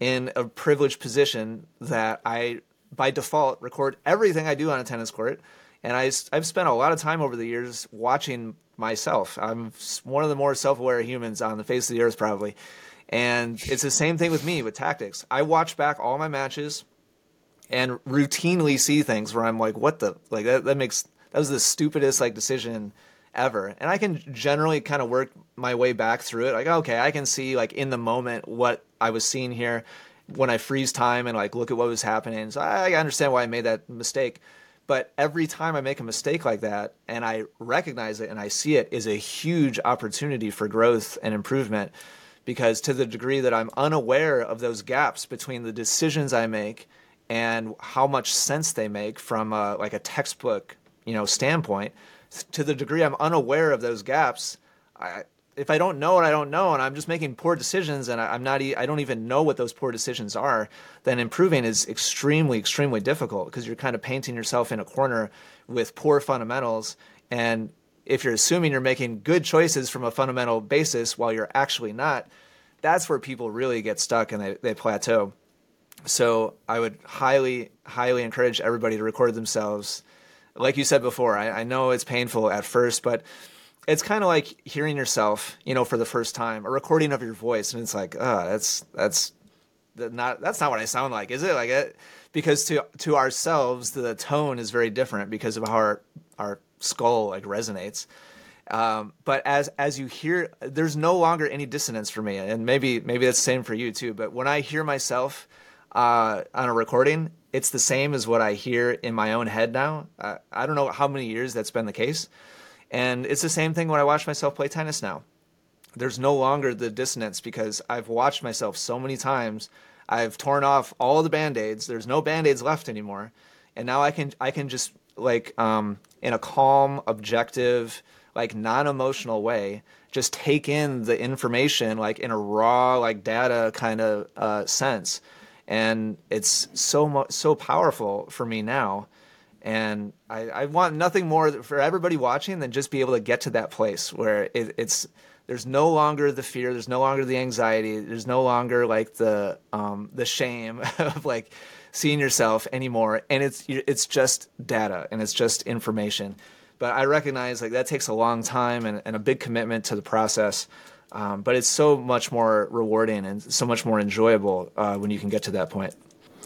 in a privileged position that I by default record everything I do on a tennis court and I, I've spent a lot of time over the years watching myself. I'm one of the more self aware humans on the face of the earth, probably. And it's the same thing with me with tactics. I watch back all my matches and routinely see things where I'm like, what the? Like, that, that makes, that was the stupidest, like, decision ever. And I can generally kind of work my way back through it. Like, okay, I can see, like, in the moment what I was seeing here when I freeze time and, like, look at what was happening. So I understand why I made that mistake. But every time I make a mistake like that and I recognize it and I see it is a huge opportunity for growth and improvement because to the degree that I'm unaware of those gaps between the decisions I make and how much sense they make from a, like a textbook, you know, standpoint, to the degree I'm unaware of those gaps, I, if I don't know what I don't know, and I'm just making poor decisions, and I, am not, I don't even know what those poor decisions are, then improving is extremely, extremely difficult because you're kind of painting yourself in a corner with poor fundamentals. And if you're assuming you're making good choices from a fundamental basis while you're actually not, that's where people really get stuck and they, they plateau. So I would highly, highly encourage everybody to record themselves. Like you said before, I, I know it's painful at first, but it's kind of like hearing yourself, you know, for the first time, a recording of your voice, and it's like, oh, that's that's not that's not what I sound like, is it? Like it because to to ourselves, the tone is very different because of how our our skull like resonates. Um, but as as you hear, there's no longer any dissonance for me, and maybe maybe that's the same for you too. But when I hear myself uh, on a recording, it's the same as what I hear in my own head now. Uh, I don't know how many years that's been the case and it's the same thing when I watch myself play tennis now. There's no longer the dissonance because I've watched myself so many times. I've torn off all the band-aids. There's no band-aids left anymore. And now I can I can just like um, in a calm, objective, like non-emotional way, just take in the information like in a raw like data kind of uh, sense. And it's so mo- so powerful for me now And I, I want nothing more for everybody watching than just be able to get to that place where it, it's there's no longer the fear, there's no longer the anxiety, there's no longer like the um, the shame <laughs> of like seeing yourself anymore, and it's it's just data and it's just information. But I recognize like that takes a long time and, and a big commitment to the process. Um, but it's so much more rewarding and so much more enjoyable uh, when you can get to that point.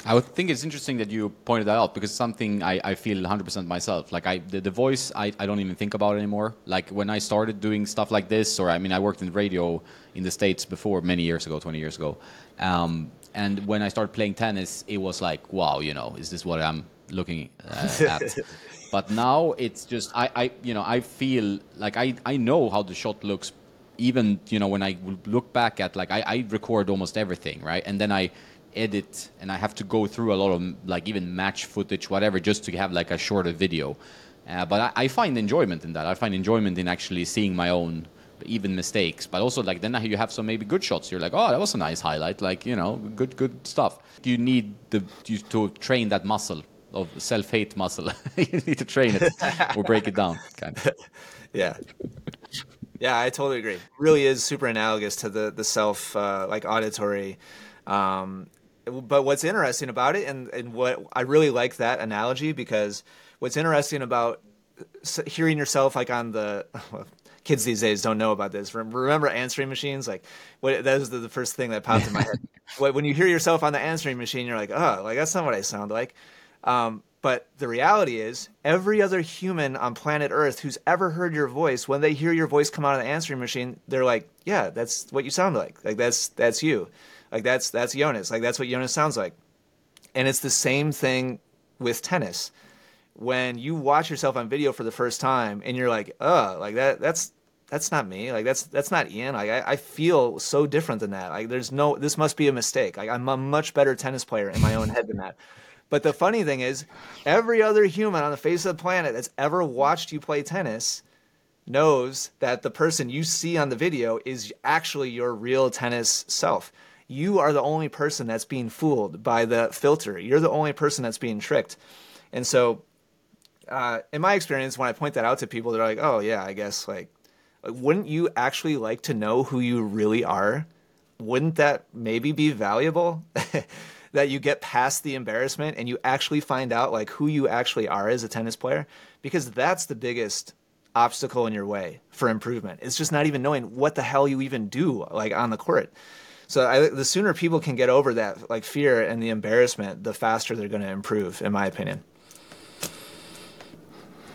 I would think it's interesting that you pointed that out because something I, I feel 100% myself. Like I, the, the voice, I, I don't even think about anymore. Like when I started doing stuff like this, or I mean, I worked in radio in the States before many years ago, 20 years ago. Um, and when I started playing tennis, it was like, wow, you know, is this what I'm looking uh, at? <laughs> but now it's just, I, I, you know, I feel like I, I know how the shot looks. Even, you know, when I look back at, like, I, I record almost everything, right? And then I, edit and I have to go through a lot of like even match footage, whatever, just to have like a shorter video. Uh, but I, I, find enjoyment in that. I find enjoyment in actually seeing my own even mistakes. But also like then you have some maybe good shots. You're like, oh, that was a nice highlight. Like you know, good good stuff. You need the you, to train that muscle of self hate muscle. <laughs> you need to train it or break it down. Kind of. <laughs> Yeah. Yeah, I totally agree. Really is super analogous to the the self uh, like auditory um, but what's interesting about it, and, and what I really like that analogy because what's interesting about hearing yourself like on the <laughs> well, kids these days don't know about this. Remember answering machines? Like what, that was the, the first thing that popped in my head. <laughs> when you hear yourself on the answering machine, you're like, oh, like that's not what I sound like. Um, but the reality is, every other human on planet Earth who's ever heard your voice, when they hear your voice come out of the answering machine, they're like, "Yeah, that's what you sound like. Like that's that's you." Like that's that's Jonas. Like that's what Jonas sounds like. And it's the same thing with tennis. When you watch yourself on video for the first time and you're like, "Uh, like that that's that's not me. Like that's that's not Ian. Like I, I feel so different than that. Like there's no this must be a mistake. Like I'm a much better tennis player in my own head than that. But the funny thing is, every other human on the face of the planet that's ever watched you play tennis knows that the person you see on the video is actually your real tennis self you are the only person that's being fooled by the filter. You're the only person that's being tricked. And so, uh, in my experience, when I point that out to people, they're like, "Oh yeah, I guess like, wouldn't you actually like to know who you really are? Wouldn't that maybe be valuable?" <laughs> that you get past the embarrassment and you actually find out like who you actually are as a tennis player because that's the biggest obstacle in your way for improvement. It's just not even knowing what the hell you even do like on the court. So I, the sooner people can get over that like fear and the embarrassment, the faster they're going to improve, in my opinion.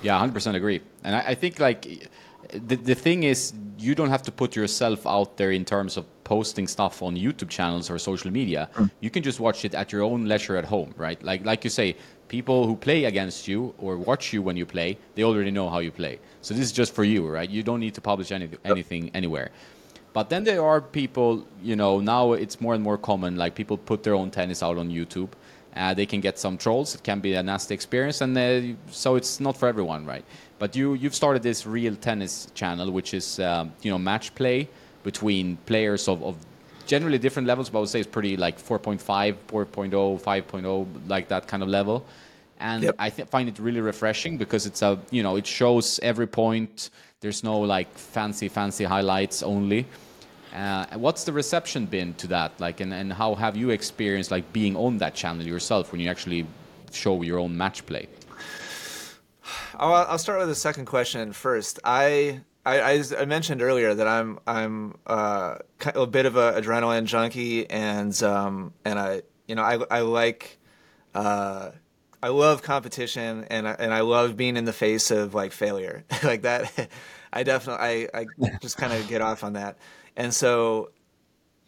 Yeah, hundred percent agree. And I, I, think like the the thing is, you don't have to put yourself out there in terms of posting stuff on YouTube channels or social media. Mm. You can just watch it at your own leisure at home, right? Like like you say, people who play against you or watch you when you play, they already know how you play. So this is just for you, right? You don't need to publish any, anything anywhere. But then there are people, you know, now it's more and more common. Like people put their own tennis out on YouTube. Uh, they can get some trolls. It can be a nasty experience, and uh, so it's not for everyone, right? But you you've started this real tennis channel, which is um, you know match play between players of, of generally different levels. But I would say it's pretty like 4.5, 4.0, 5.0, like that kind of level. And yep. I th- find it really refreshing because it's a you know it shows every point there's no like fancy, fancy highlights only. Uh, what's the reception been to that? Like, and, and how have you experienced like being on that channel yourself when you actually show your own match play? I'll, I'll start with the second question first. I I, I, mentioned earlier that I'm I'm uh, a bit of an adrenaline junkie, and um, and I you know I I like uh, I love competition and I, and I love being in the face of like failure <laughs> like that. I definitely I, I just kind of get off on that, and so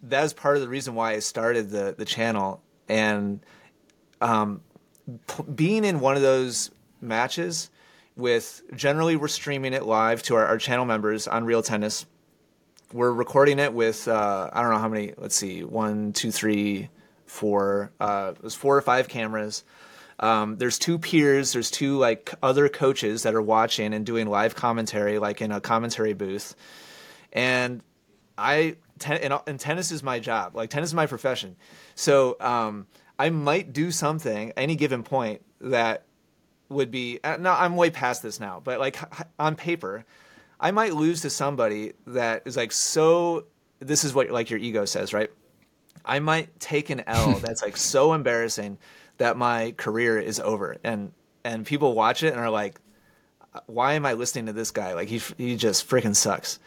that's part of the reason why I started the the channel and um, p- being in one of those matches with generally we're streaming it live to our, our channel members on Real Tennis. We're recording it with uh, I don't know how many. Let's see, one, two, three, four. Uh, it was four or five cameras um, there's two peers, there's two like other coaches that are watching and doing live commentary, like in a commentary booth. And I, ten, and, and tennis is my job. Like tennis is my profession. So um, I might do something any given point that would be uh, no i'm way past this now but like on paper i might lose to somebody that is like so this is what like your ego says right i might take an l <laughs> that's like so embarrassing that my career is over and and people watch it and are like why am i listening to this guy like he he just freaking sucks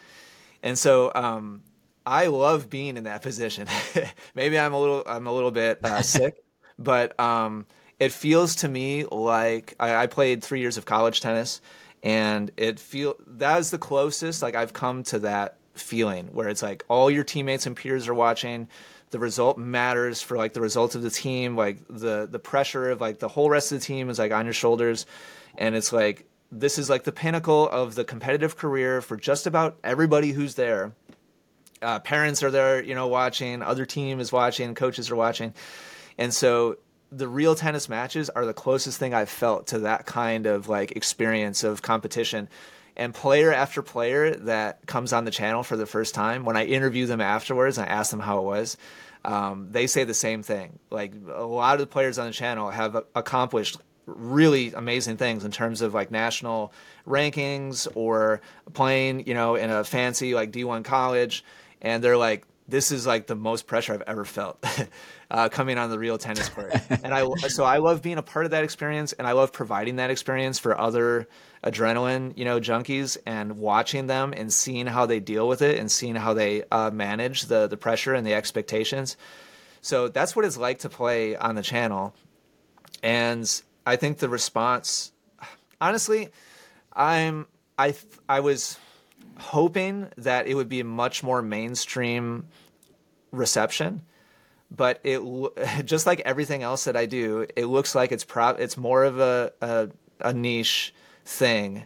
and so um I love being in that position. <laughs> Maybe I'm a little I'm a little bit uh, <laughs> sick, but um, it feels to me like I, I, played three years of college tennis, and it feel that is the closest like I've come to that feeling where it's like all your teammates and peers are watching. The result matters for like the results of the team. Like the the pressure of like the whole rest of the team is like on your shoulders, and it's like this is like the pinnacle of the competitive career for just about everybody who's there uh, parents are there, you know, watching. Other team is watching. Coaches are watching, and so the real tennis matches are the closest thing I've felt to that kind of like experience of competition. And player after player that comes on the channel for the first time, when I interview them afterwards, and I ask them how it was. Um, they say the same thing. Like a lot of the players on the channel have accomplished really amazing things in terms of like national rankings or playing, you know, in a fancy like D1 college and they're like, this is like the most pressure I've ever felt <laughs> uh, coming on the real tennis court. <laughs> and I so I love being a part of that experience, and I love providing that experience for other adrenaline, you know, junkies, and watching them and seeing how they deal with it and seeing how they uh, manage the the pressure and the expectations. So that's what it's like to play on the channel, and I think the response, honestly, I'm I I was hoping that it would be much more mainstream reception but it <laughs> just like everything else that I do, it looks like it's it's more of a, a, a niche thing,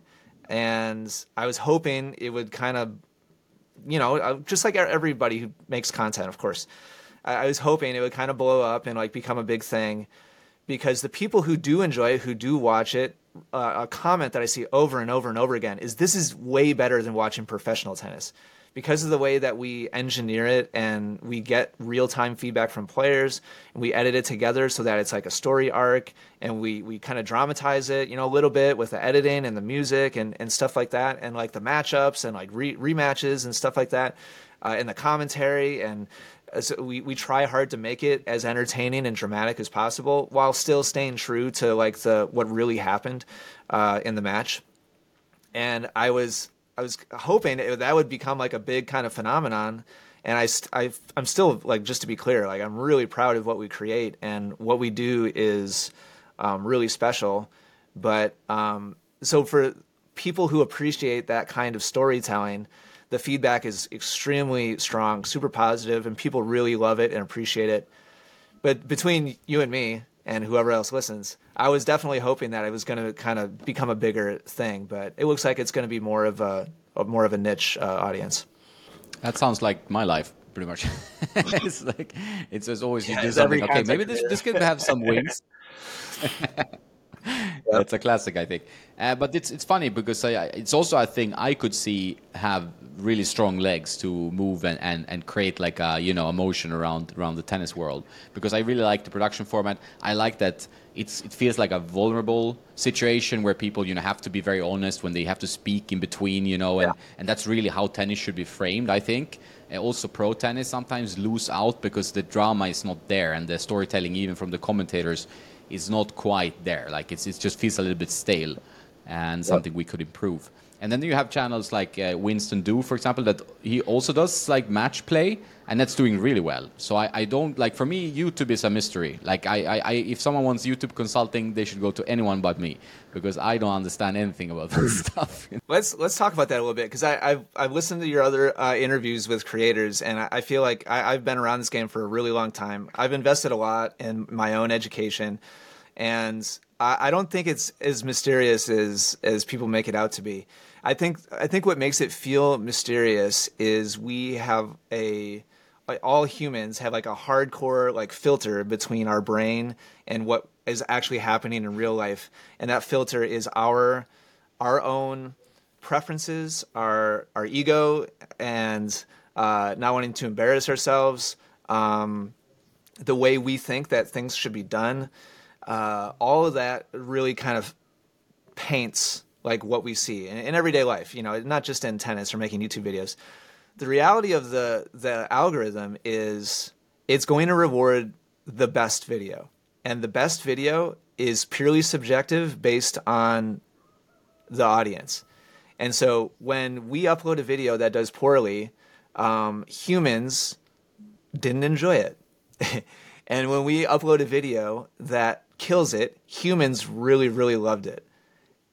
and I was hoping it would kind of, you know, uh, just like everybody who makes content, of course, I, I was hoping it would kind of blow up and like become a big thing, because the people who do enjoy it, who do watch it, uh, a comment that I see over and over and over again is this is way better than watching professional tennis because of the way that we engineer it and we get real time feedback from players and we edit it together so that it's like a story arc and we, we kind of dramatize it, you know, a little bit with the editing and the music and, and stuff like that and like the matchups and like re- rematches and stuff like that uh, and the commentary and so we, we try hard to make it as entertaining and dramatic as possible while still staying true to like the what really happened uh, in the match. And I was I was hoping that would become like a big kind of phenomenon. And I, I I'm still like just to be clear, like I'm really proud of what we create and what we do is um, really special. But um, so for people who appreciate that kind of storytelling the feedback is extremely strong, super positive, and people really love it and appreciate it. But between you and me and whoever else listens, I was definitely hoping that it was going to kind of become a bigger thing. But it looks like it's going to be more of a, a more of a niche uh, audience. That sounds like my life pretty much. <laughs> it's like it's as always you yeah, do something. Okay, maybe this this could have some wings. <laughs> <laughs> That's a classic, I think. Uh, but it's it's funny because I, it's also a thing I could see have really strong legs to move and, and, and create like a you know emotion around around the tennis world because I really like the production format. I like that it's it feels like a vulnerable situation where people you know have to be very honest when they have to speak in between you know and, yeah. and that's really how tennis should be framed I think and also pro tennis sometimes lose out because the drama is not there and the storytelling even from the commentators is not quite there. Like it's it just feels a little bit stale, and something we could improve. And then you have channels like uh, Winston Du, for example, that he also does like match play, and that's doing really well. So I, I don't like for me YouTube is a mystery. Like I, I, I, if someone wants YouTube consulting, they should go to anyone but me because I don't understand anything about this <laughs> stuff. <laughs> let's let's talk about that a little bit because I've I've listened to your other uh, interviews with creators, and I, I feel like I, I've been around this game for a really long time. I've invested a lot in my own education and I, I don't think it's as mysterious as as people make it out to be. I think I think what makes it feel mysterious is we have a all humans have like a hardcore like filter between our brain and what is actually happening in real life and that filter is our our own preferences our our ego and uh, not wanting to embarrass ourselves um, the way we think that things should be done uh, all of that really kind of paints like what we see in, in everyday life. You know, not just in tennis or making YouTube videos. The reality of the the algorithm is it's going to reward the best video, and the best video is purely subjective based on the audience. And so when we upload a video that does poorly, um, humans didn't enjoy it. <laughs> and when we upload a video that kills it, humans really, really loved it.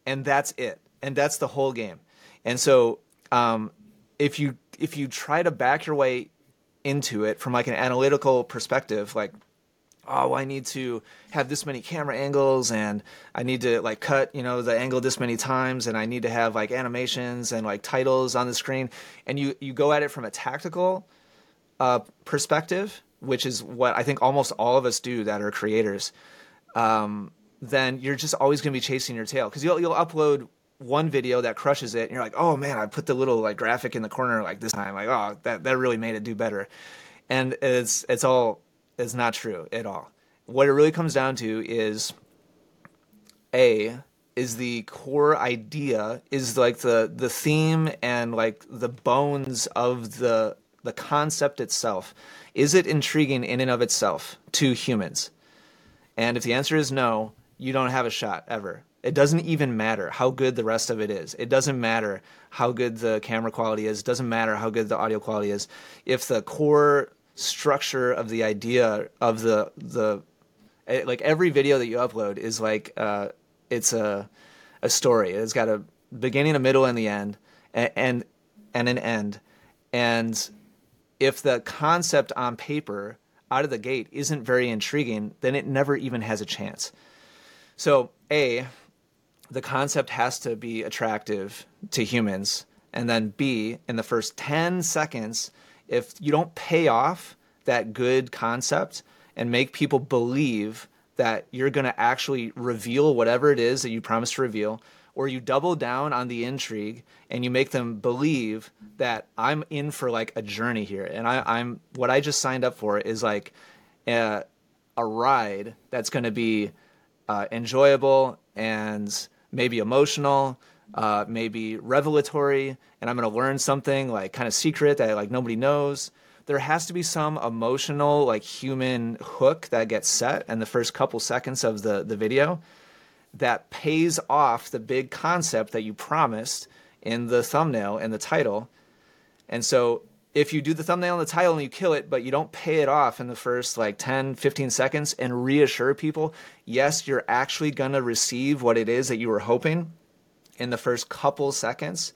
And that's it. And that's the whole game. And so um, if you if you try to back your way into it from like an analytical perspective, like oh, I need to have this many camera angles and I need to like cut, you know, the angle this many times and I need to have like animations and like titles on the screen. And you, you go at it from a tactical uh, perspective, which is what I think almost all of us do that are creators. Um, then you're just always going to be chasing your tail because you'll, you'll upload one video that crushes it and you're like, oh man, I put the little like graphic in the corner like this time. Like, oh, that, that really made it do better. And it's, it's all is not true at all. What it really comes down to is A is the core idea is like the the theme and like the bones of the the concept itself. Is it intriguing in and of itself to humans? And if the answer is no, you don't have a shot ever. It doesn't even matter how good the rest of it is. It doesn't matter how good the camera quality is. It doesn't matter how good the audio quality is. If the core structure of the idea of the the eh, like every video that you upload is like uh, it's a a story. It's got a beginning, a middle, and the end, and and, and an end. And if the concept on paper out of the gate isn't very intriguing, then it never even has a chance. So, A, the concept has to be attractive to humans. And then B, in the first 10 seconds, if you don't pay off that good concept and make people believe that you're going to actually reveal whatever it is that you promised to reveal, or you double down on the intrigue and you make them believe that I'm in for like a journey here, and I, am what I just signed up for is like a, a ride that's going to be uh, enjoyable and maybe emotional uh, maybe revelatory, and I'm going to learn something like kind of secret that like nobody knows. There has to be some emotional, like human hook that gets set in the first couple seconds of the the video that pays off the big concept that you promised in the thumbnail and the title. And so if you do the thumbnail and the title and you kill it, but you don't pay it off in the first like 10, 15 seconds and reassure people, yes, you're actually going to receive what it is that you were hoping, in the first couple seconds,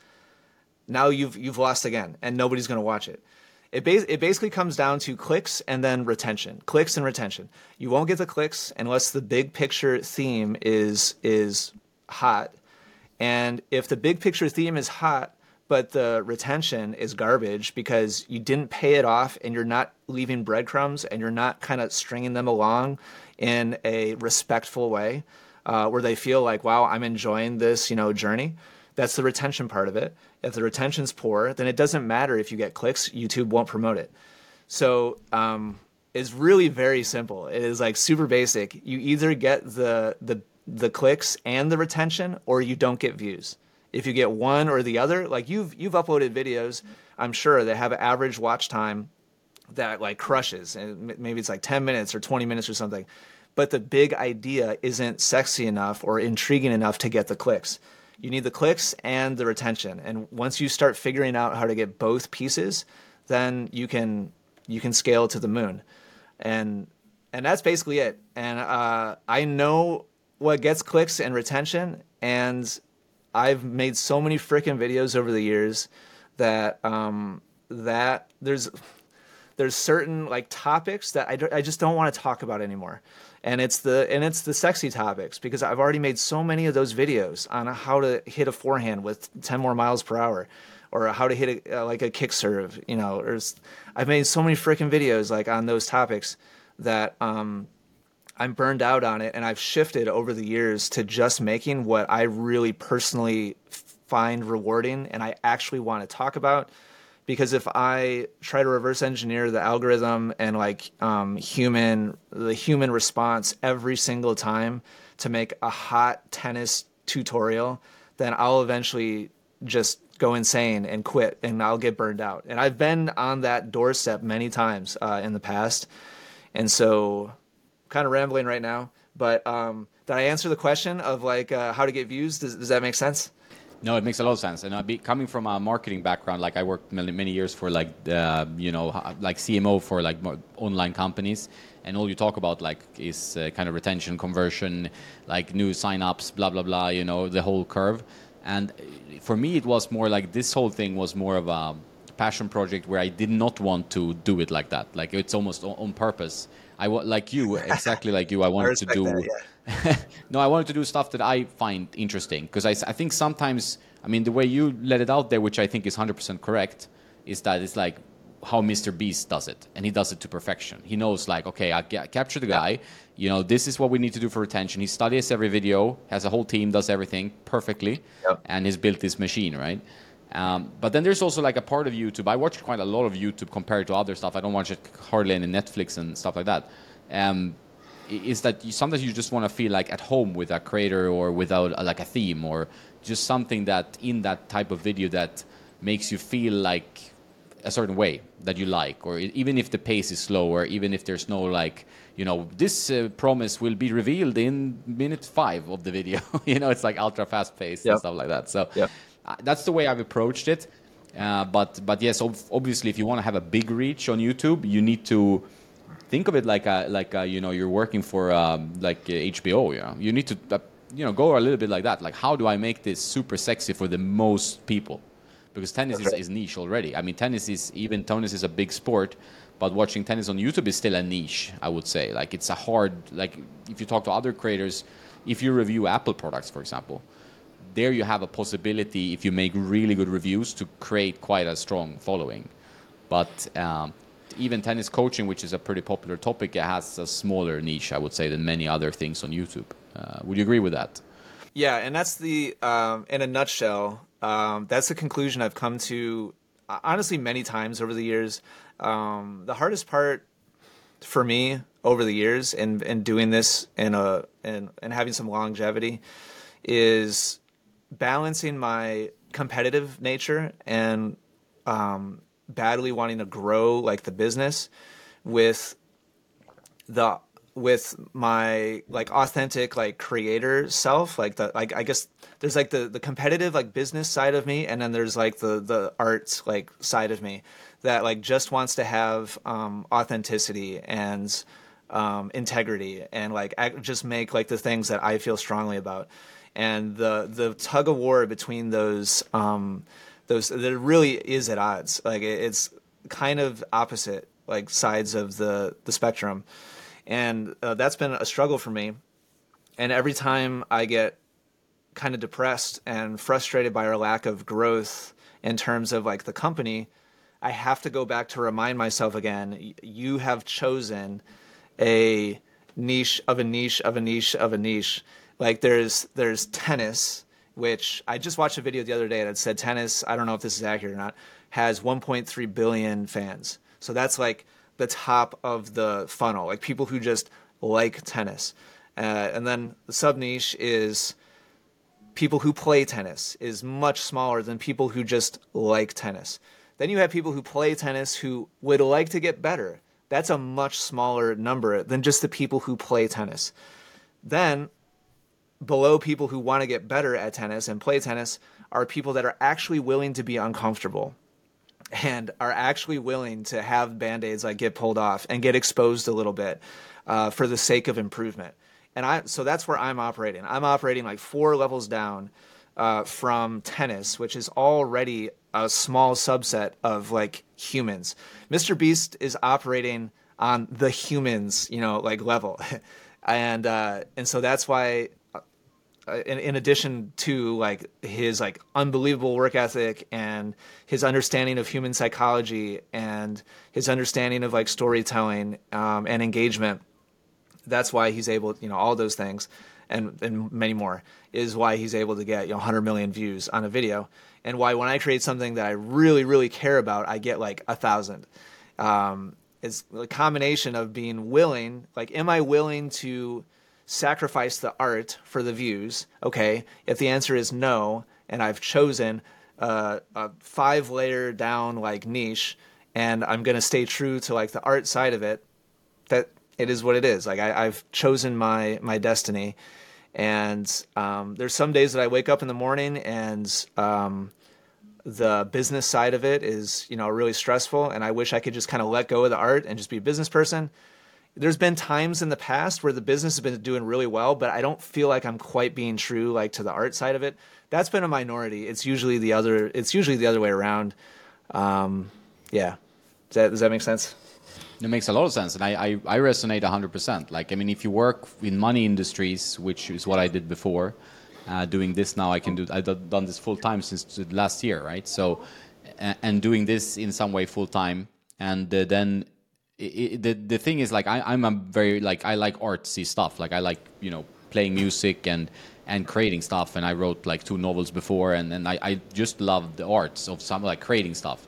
now you've you've lost again, and nobody's going to watch it. It, it basically comes down to clicks and then retention, clicks and retention. You won't get the clicks unless the big picture theme is is hot, and if the big picture theme is hot, but the retention is garbage because you didn't pay it off and you're not leaving breadcrumbs and you're not kind of stringing them along in a respectful way uh, where they feel like, wow, I'm enjoying this, you know, journey. That's the retention part of it. If the retention's poor, then it doesn't matter if you get clicks. YouTube won't promote it. So um, it's really very simple. It is like super basic. You either get the the the clicks and the retention, or you don't get views. If you get one or the other, like you've you've uploaded videos, I'm sure that have an average watch time that like crushes, and maybe it's like 10 minutes or 20 minutes or something but the big idea isn't sexy enough or intriguing enough to get the clicks. You need the clicks and the retention. And once you start figuring out how to get both pieces, then you can you can scale to the moon. And and that's basically it. And uh, I know what gets clicks and retention, and I've made so many freaking videos over the years that um, that there's there's certain like topics that I, I just don't want to talk about anymore. And it's the and it's the sexy topics because I've already made so many of those videos on how to hit a forehand with 10 more miles per hour or how to hit a, uh, like a kick serve, you know, or I've made so many freaking videos like on those topics that um, I'm burned out on it and I've shifted over the years to just making what I really personally find rewarding and I actually want to talk about because if I try to reverse engineer the algorithm and like um, human the human response every single time to make a hot tennis tutorial, then I'll eventually just go insane and quit and I'll get burned out. And I've been on that doorstep many times uh, in the past. And so, kind of rambling right now, but um, did I answer the question of like uh, how to get views? Does, does that make sense? No, it makes a lot of sense. And be coming from a marketing background, like I worked many, many years for like uh, you know like CMO for like online companies, and all you talk about like is uh, kind of retention, conversion, like new signups, blah blah blah. You know the whole curve. And for me, it was more like this whole thing was more of a passion project where I did not want to do it like that. Like it's almost on purpose. I want like you, <laughs> exactly like you. I wanted I to do. That, yeah. <laughs> no, I wanted to do stuff that I find interesting because I, I think sometimes, I mean, the way you let it out there, which I think is hundred percent correct, is that it's like how Mr. Beast does it, and he does it to perfection. He knows, like, okay, I capture the guy. You know, this is what we need to do for retention. He studies every video, has a whole team, does everything perfectly, yep. and he's built this machine, right? Um, but then there's also like a part of YouTube. I watch quite a lot of YouTube compared to other stuff. I don't watch it hardly any Netflix and stuff like that. Um, is that you, sometimes you just want to feel like at home with a creator or without a, like a theme or just something that in that type of video that makes you feel like a certain way that you like, or even if the pace is slower, even if there's no like, you know, this uh, promise will be revealed in minute five of the video. <laughs> you know, it's like ultra fast pace yep. and stuff like that. So yep. Uh, that's the way I've approached it. Uh, but but yes, ob- obviously, if you want to have a big reach on YouTube, you need to think of it like a like a, you know you're working for um, like HBO. You know, you need to uh, you know go a little bit like that. Like, how do I make this super sexy for the most people? because tennis is, is, niche already. I mean, tennis is even tennis is a big sport, but watching tennis on YouTube is still a niche. I would say like it's a hard like if you talk to other creators, if you review Apple products, for example, there you have a possibility if you make really good reviews to create quite a strong following. But um, even tennis coaching, which is a pretty popular topic, it has a smaller niche, I would say, than many other things on YouTube. Uh, would you agree with that? Yeah, and that's the um, in a nutshell um, that's the conclusion I've come to honestly many times over the years. Um, the hardest part for me over the years and and doing this in a and and having some longevity is balancing my competitive nature and um, badly wanting to grow like the business with the with my like authentic like creator self like the like i guess there's like the the competitive like business side of me and then there's like the the arts like side of me that like just wants to have um authenticity and um integrity and like just make like the things that i feel strongly about and the the tug of war between those um those that really is at odds like it's kind of opposite like sides of the the spectrum and uh, that's been a struggle for me. And every time I get kind of depressed and frustrated by our lack of growth in terms of like the company, I have to go back to remind myself again you have chosen a niche of a niche of a niche of a niche. Like there's there's tennis, which I just watched a video the other day that said tennis, I don't know if this is accurate or not, has 1.3 billion fans. So that's like the top of the funnel, like people who just like tennis. Uh, and then the sub niche is people who play tennis is much smaller than people who just like tennis. Then you have people who play tennis who would like to get better. That's a much smaller number than just the people who play tennis. Then below people who want to get better at tennis and play tennis are people that are actually willing to be uncomfortable and are actually willing to have band-aids like get pulled off and get exposed a little bit uh, for the sake of improvement. And i so that's where i'm operating. I'm operating like four levels down uh, from tennis which is already a small subset of like humans. Mr beast is operating on the humans you know like level. <laughs> And uh, and so that's why in, in addition to like his like unbelievable work ethic and his understanding of human psychology and his understanding of like storytelling um, and engagement that's why he's able you know all those things and and many more is why he's able to get you know 100 million views on a video and why when i create something that i really really care about i get like a thousand. Um, it's a combination of being willing like am i willing to sacrifice the art for the views? Okay. If the answer is no, and I've chosen uh, a five layer down like niche, and I'm gonna stay true to like the art side of it, that it is what it is. Like I, have chosen my my destiny, and um, there's some days that I wake up in the morning and um, the business side of it is you know really stressful, and I wish I could just kind of let go of the art and just be a business person. There's been times in the past where the business has been doing really well, but I don't feel like I'm quite being true like to the art side of it. That's been a minority. It's usually the other. It's usually the other way around. Um, yeah, does that, does that make sense? It makes a lot of sense, and I, I, I resonate 100%. Like, I mean, if you work in money industries, which is what I did before, uh, doing this now, I can do. I've done this full time since last year, right? So, and doing this in some way full time, and uh, then it, it, the the thing is, like, I, I'm a very like I like artsy stuff. Like, I like you know playing music and and creating stuff. And I wrote like two novels before, and and I, I just love the arts of some like creating stuff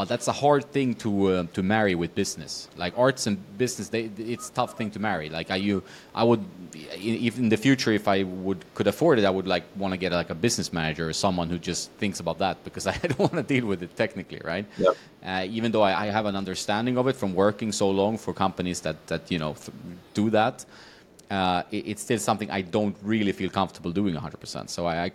but that's a hard thing to uh, to marry with business. Like arts and business, they, it's a tough thing to marry. Like I, you, I would, if in the future, if I would could afford it, I would like want to get like a business manager or someone who just thinks about that because <laughs> I don't want to deal with it technically, right? Yep. Uh, even though I, I, have an understanding of it from working so long for companies that that you know do that. Uh, it, it's still something I don't really feel comfortable doing 100%. So I, I,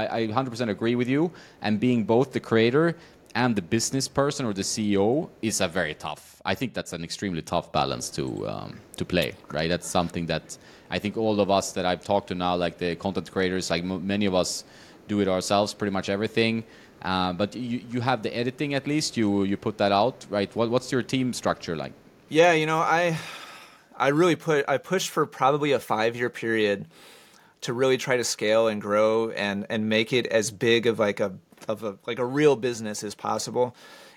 I, I 100% agree with you. And being both the creator and the business person or the CEO is a very tough. I think that's an extremely tough balance to um, to play. Right, that's something that I think all of us that I've talked to now, like the content creators, like many of us do it ourselves, pretty much everything. Uh, but you, you have the editing at least. You you put that out, right? What, what's your team structure like? Yeah, you know, I I really put I pushed for probably a five year period to really try to scale and grow and and make it as big of like a of a like a real business as possible.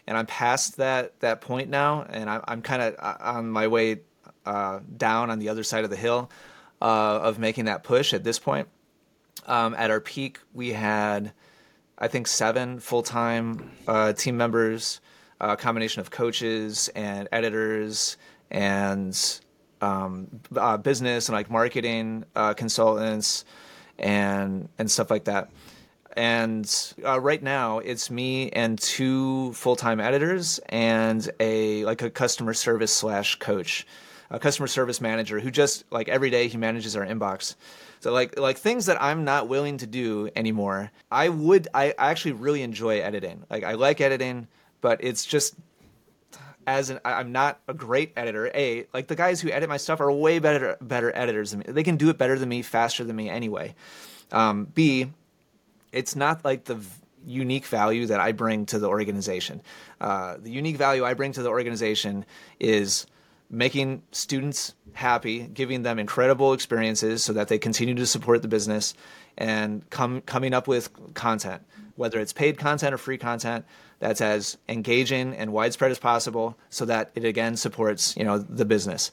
And I'm past that that point now, and I'm I'm kind of uh, on my way uh, down on the other side of the hill uh, of making that push at this point. Um, at our peak, we had I think seven full time uh, team members, a combination of coaches and editors and um, uh, business and like marketing uh, consultants and and stuff like that and uh, right now it's me and two full-time editors and a like a customer service slash coach a customer service manager who just like every day he manages our inbox. So like like things that i'm not willing to do anymore i would i, I actually really enjoy editing. Like i like editing but it's just as an i'm not a great editor. A like the guys who edit my stuff are way better better editors than me. They can do it better than me faster than me anyway. Um, b it's not like the unique value that I bring to the organization. Uh, the unique value I bring to the organization is making students happy, giving them incredible experiences so that they continue to support the business, and come coming up with content, whether it's paid content or free content, that's as engaging and widespread as possible, so that it again supports you know the business.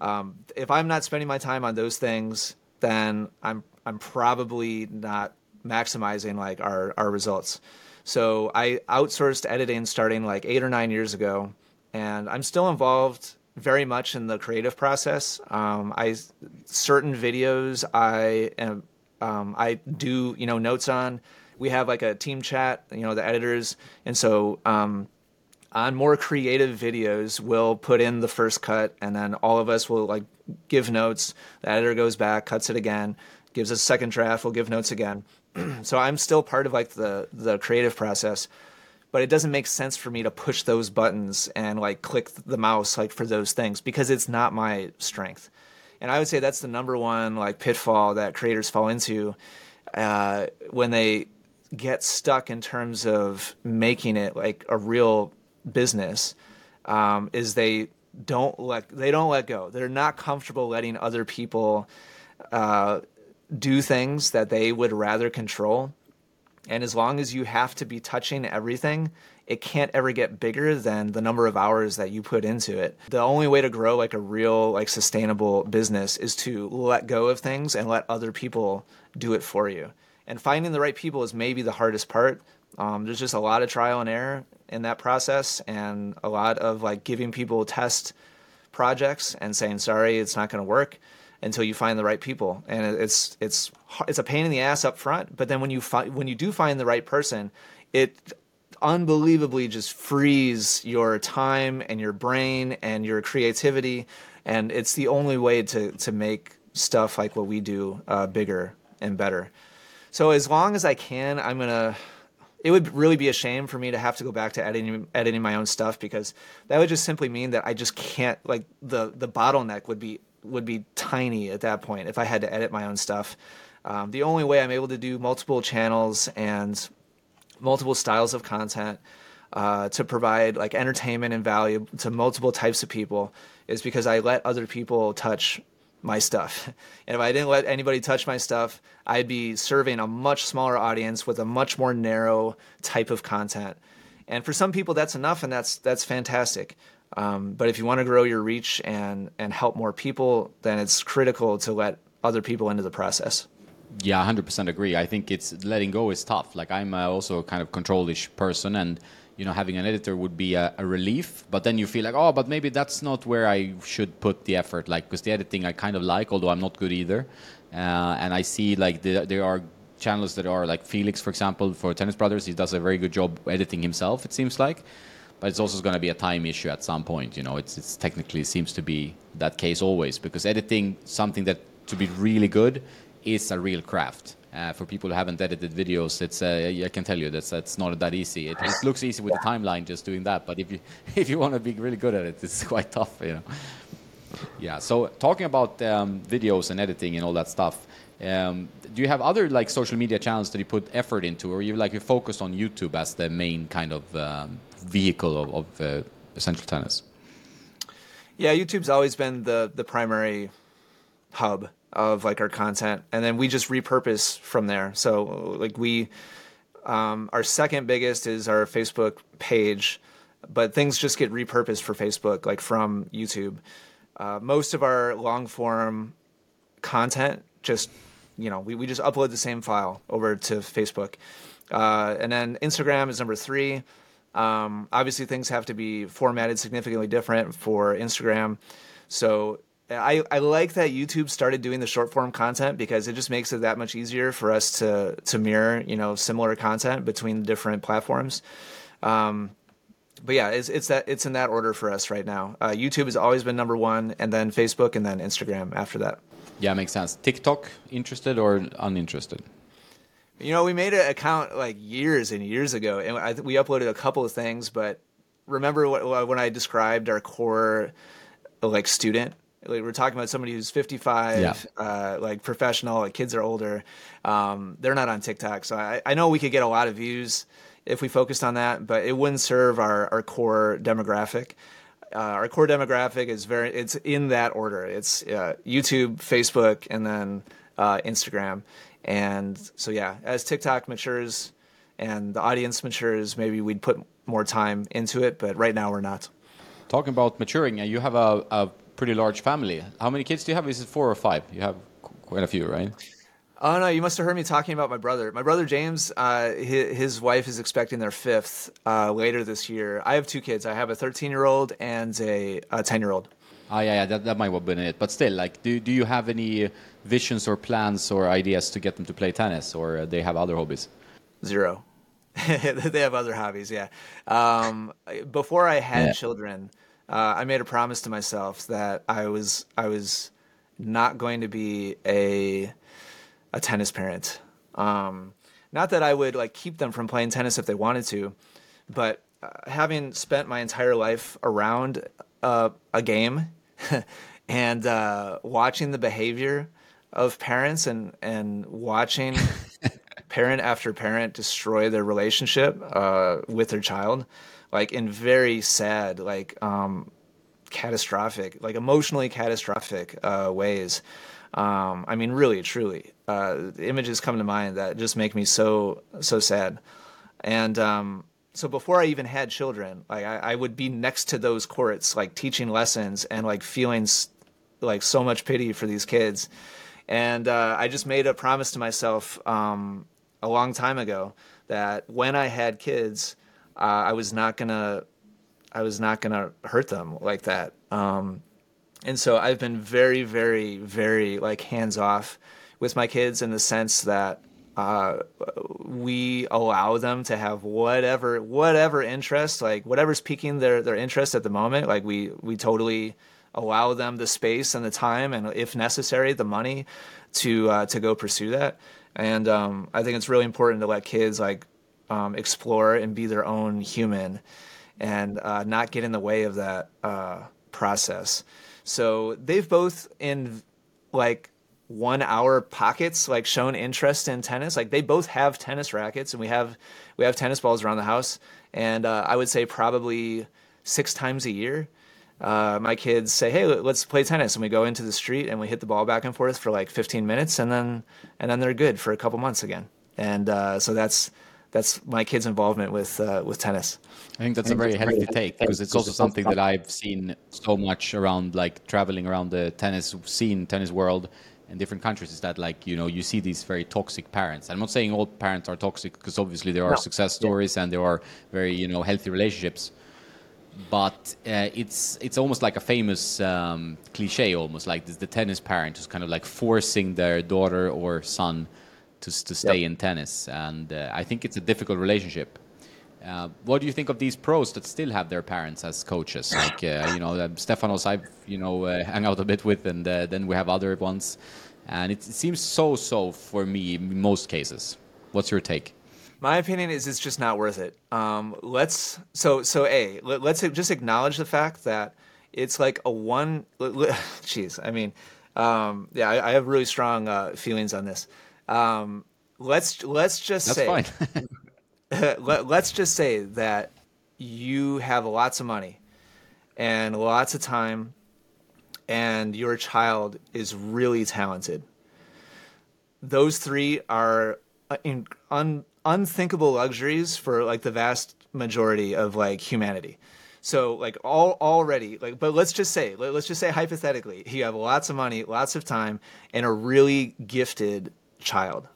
Um, if I'm not spending my time on those things, then I'm I'm probably not maximizing like our our results. So I outsourced editing starting like eight or nine years ago, and I'm still involved very much in the creative process. Um, I certain videos I am um, I do you know notes on. We have like a team chat, you know, the editors, and so um, on more creative videos, we'll put in the first cut, and then all of us will like give notes. The editor goes back, cuts it again, gives a second draft. We'll give notes again. <clears throat> so I'm still part of like the the creative process, but it doesn't make sense for me to push those buttons and like click the mouse like for those things because it's not my strength. And I would say that's the number one like pitfall that creators fall into uh, when they get stuck in terms of making it like a real business um, is they don't let they don't let go. They're not comfortable letting other people uh, do things that they would rather control. And as long as you have to be touching everything, it can't ever get bigger than the number of hours that you put into it. The only way to grow like a real like sustainable business is to let go of things and let other people do it for you. And finding the right people is maybe the hardest part. Um, there's just a lot of trial and error in that process, and a lot of like giving people test projects and saying sorry, it's not going to work until you find the right people. And it's it's it's a pain in the ass up front, but then when you find when you do find the right person, it unbelievably just frees your time and your brain and your creativity and it's the only way to to make stuff like what we do uh, bigger and better so as long as i can i'm gonna it would really be a shame for me to have to go back to editing editing my own stuff because that would just simply mean that i just can't like the the bottleneck would be would be tiny at that point if i had to edit my own stuff um, the only way i'm able to do multiple channels and multiple styles of content uh, to provide like entertainment and value to multiple types of people is because I let other people touch my stuff. <laughs> And if I didn't let anybody touch my stuff, I'd be serving a much smaller audience with a much more narrow type of content. And for some people, that's enough, and that's that's fantastic. Um, but if you want to grow your reach and and help more people, then it's critical to let other people into the process. Yeah, 100% agree. I think it's letting go is tough. Like I'm uh, also a kind of controlish person and you know having an editor would be a, a, relief but then you feel like oh but maybe that's not where i should put the effort like because the editing i kind of like although i'm not good either uh, and i see like the, there are channels that are like felix for example for tennis brothers he does a very good job editing himself it seems like but it's also going to be a time issue at some point you know it's, it's technically seems to be that case always because editing something that to be really good is a real craft uh, for people who haven't edited videos, it's uh, I can tell you that's that's not that easy. It, it, looks easy with the timeline just doing that, but if you <laughs> if you want to be really good at it, it's quite tough, you know. Yeah. So talking about um, videos and editing and all that stuff, um, do you have other like social media channels that you put effort into, or you like you focused on YouTube as the main kind of um, vehicle of, of uh, essential tennis? Yeah, YouTube's always been the the primary hub of like our content and then we just repurpose from there. So like we um, our second biggest is our facebook page but things just get repurposed for facebook like from youtube. Uh, most of our long form content just you know we, we just upload the same file over to facebook. Uh, and then instagram is number three um, obviously things have to be formatted significantly different for instagram so I, I like that YouTube started doing the short form content because it just makes it that much easier for us to to mirror you know similar content between different platforms. Um, but yeah, it's it's that it's in that order for us right now. Uh, YouTube has always been number one, and then Facebook, and then Instagram after that. Yeah, makes sense. TikTok, interested or uninterested? You know, we made an account like years and years ago, and I, we uploaded a couple of things. But remember what, when I described our core like student like we're talking about somebody who's 55 yeah. uh, like professional like kids are older um, they're not on tiktok so I, I know we could get a lot of views if we focused on that but it wouldn't serve our, our core demographic uh, our core demographic is very it's in that order it's uh, youtube facebook and then uh, instagram and so yeah as tiktok matures and the audience matures maybe we'd put more time into it but right now we're not talking about maturing you have a, a pretty large family. How many kids do you have? Is it four or five? You have quite a few, right? Oh no, you must have heard me talking about my brother. My brother James, uh, his, his, wife is expecting their fifth uh, later this year. I have two kids. I have a 13 year old and a 10 year old. Oh yeah, yeah, that, that might have been it. But still, like, do do you have any visions or plans or ideas to get them to play tennis, or they have other hobbies? Zero. <laughs> they have other hobbies. Yeah. Um, before I had yeah. children uh, I made a promise to myself that I was I was not going to be a a tennis parent. Um, not that I would like keep them from playing tennis if they wanted to, but uh, having spent my entire life around uh, a game <laughs> and uh, watching the behavior of parents and and watching <laughs> parent after parent destroy their relationship uh, with their child like in very sad, like um, catastrophic, like emotionally catastrophic uh, ways. Um, I mean, really, truly, uh, images come to mind that just make me so so sad. And um, so before I even had children, like I, I, would be next to those courts, like teaching lessons and like feeling like so much pity for these kids. And uh, I just made a promise to myself um, a long time ago that when I had kids, uh, I was not gonna I was not gonna hurt them like that. Um, and so I've been very, very, very like hands off with my kids in the sense that uh, we allow them to have whatever whatever interest, like whatever's piquing their their interest at the moment. Like we we totally allow them the space and the time, and if necessary, the money to uh, to go pursue that. And um, I think it's really important to let kids like um, explore and be their own human, and uh, not get in the way of that uh, process. So they've both in like one hour pockets like shown interest in tennis. Like they both have tennis rackets, and we have we have tennis balls around the house. And uh, I would say probably six times a year, uh, my kids say, "Hey, let's play tennis," and we go into the street and we hit the ball back and forth for like 15 minutes, and then and then they're good for a couple months again. And uh, so that's that's my kids' involvement with uh, with tennis. I think that's a very healthy take because it's also something that I've seen so much around, like traveling around the tennis scene, tennis world, in different countries. Is that like you know you see these very toxic parents? I'm not saying all parents are toxic because obviously there are no. success stories yeah. and there are very you know healthy relationships. But uh, it's it's almost like a famous um, cliche, almost like this, the tennis parent who's kind of like forcing their daughter or son to, to stay yep. in tennis. And uh, I think it's a difficult relationship. Uh, what do you think of these pros that still have their parents as coaches? Like, uh, you know, uh, Stefanos, I've, you know, uh, hung out a bit with, and uh, then we have other ones. And it, it seems so so for me in most cases. What's your take? My opinion is it's just not worth it. Um, let's so so a let, us just acknowledge the fact that it's like a one. <laughs> Jeez, I mean, um, yeah, I, I, have really strong uh, feelings on this. Um, let's let's just That's say fine. <laughs> let, let's just say that you have lots of money and lots of time and your child is really talented. Those three are in, un, unthinkable luxuries for like the vast majority of like humanity. So like all already like but let's just say let, let's just say hypothetically you have lots of money, lots of time and a really gifted child.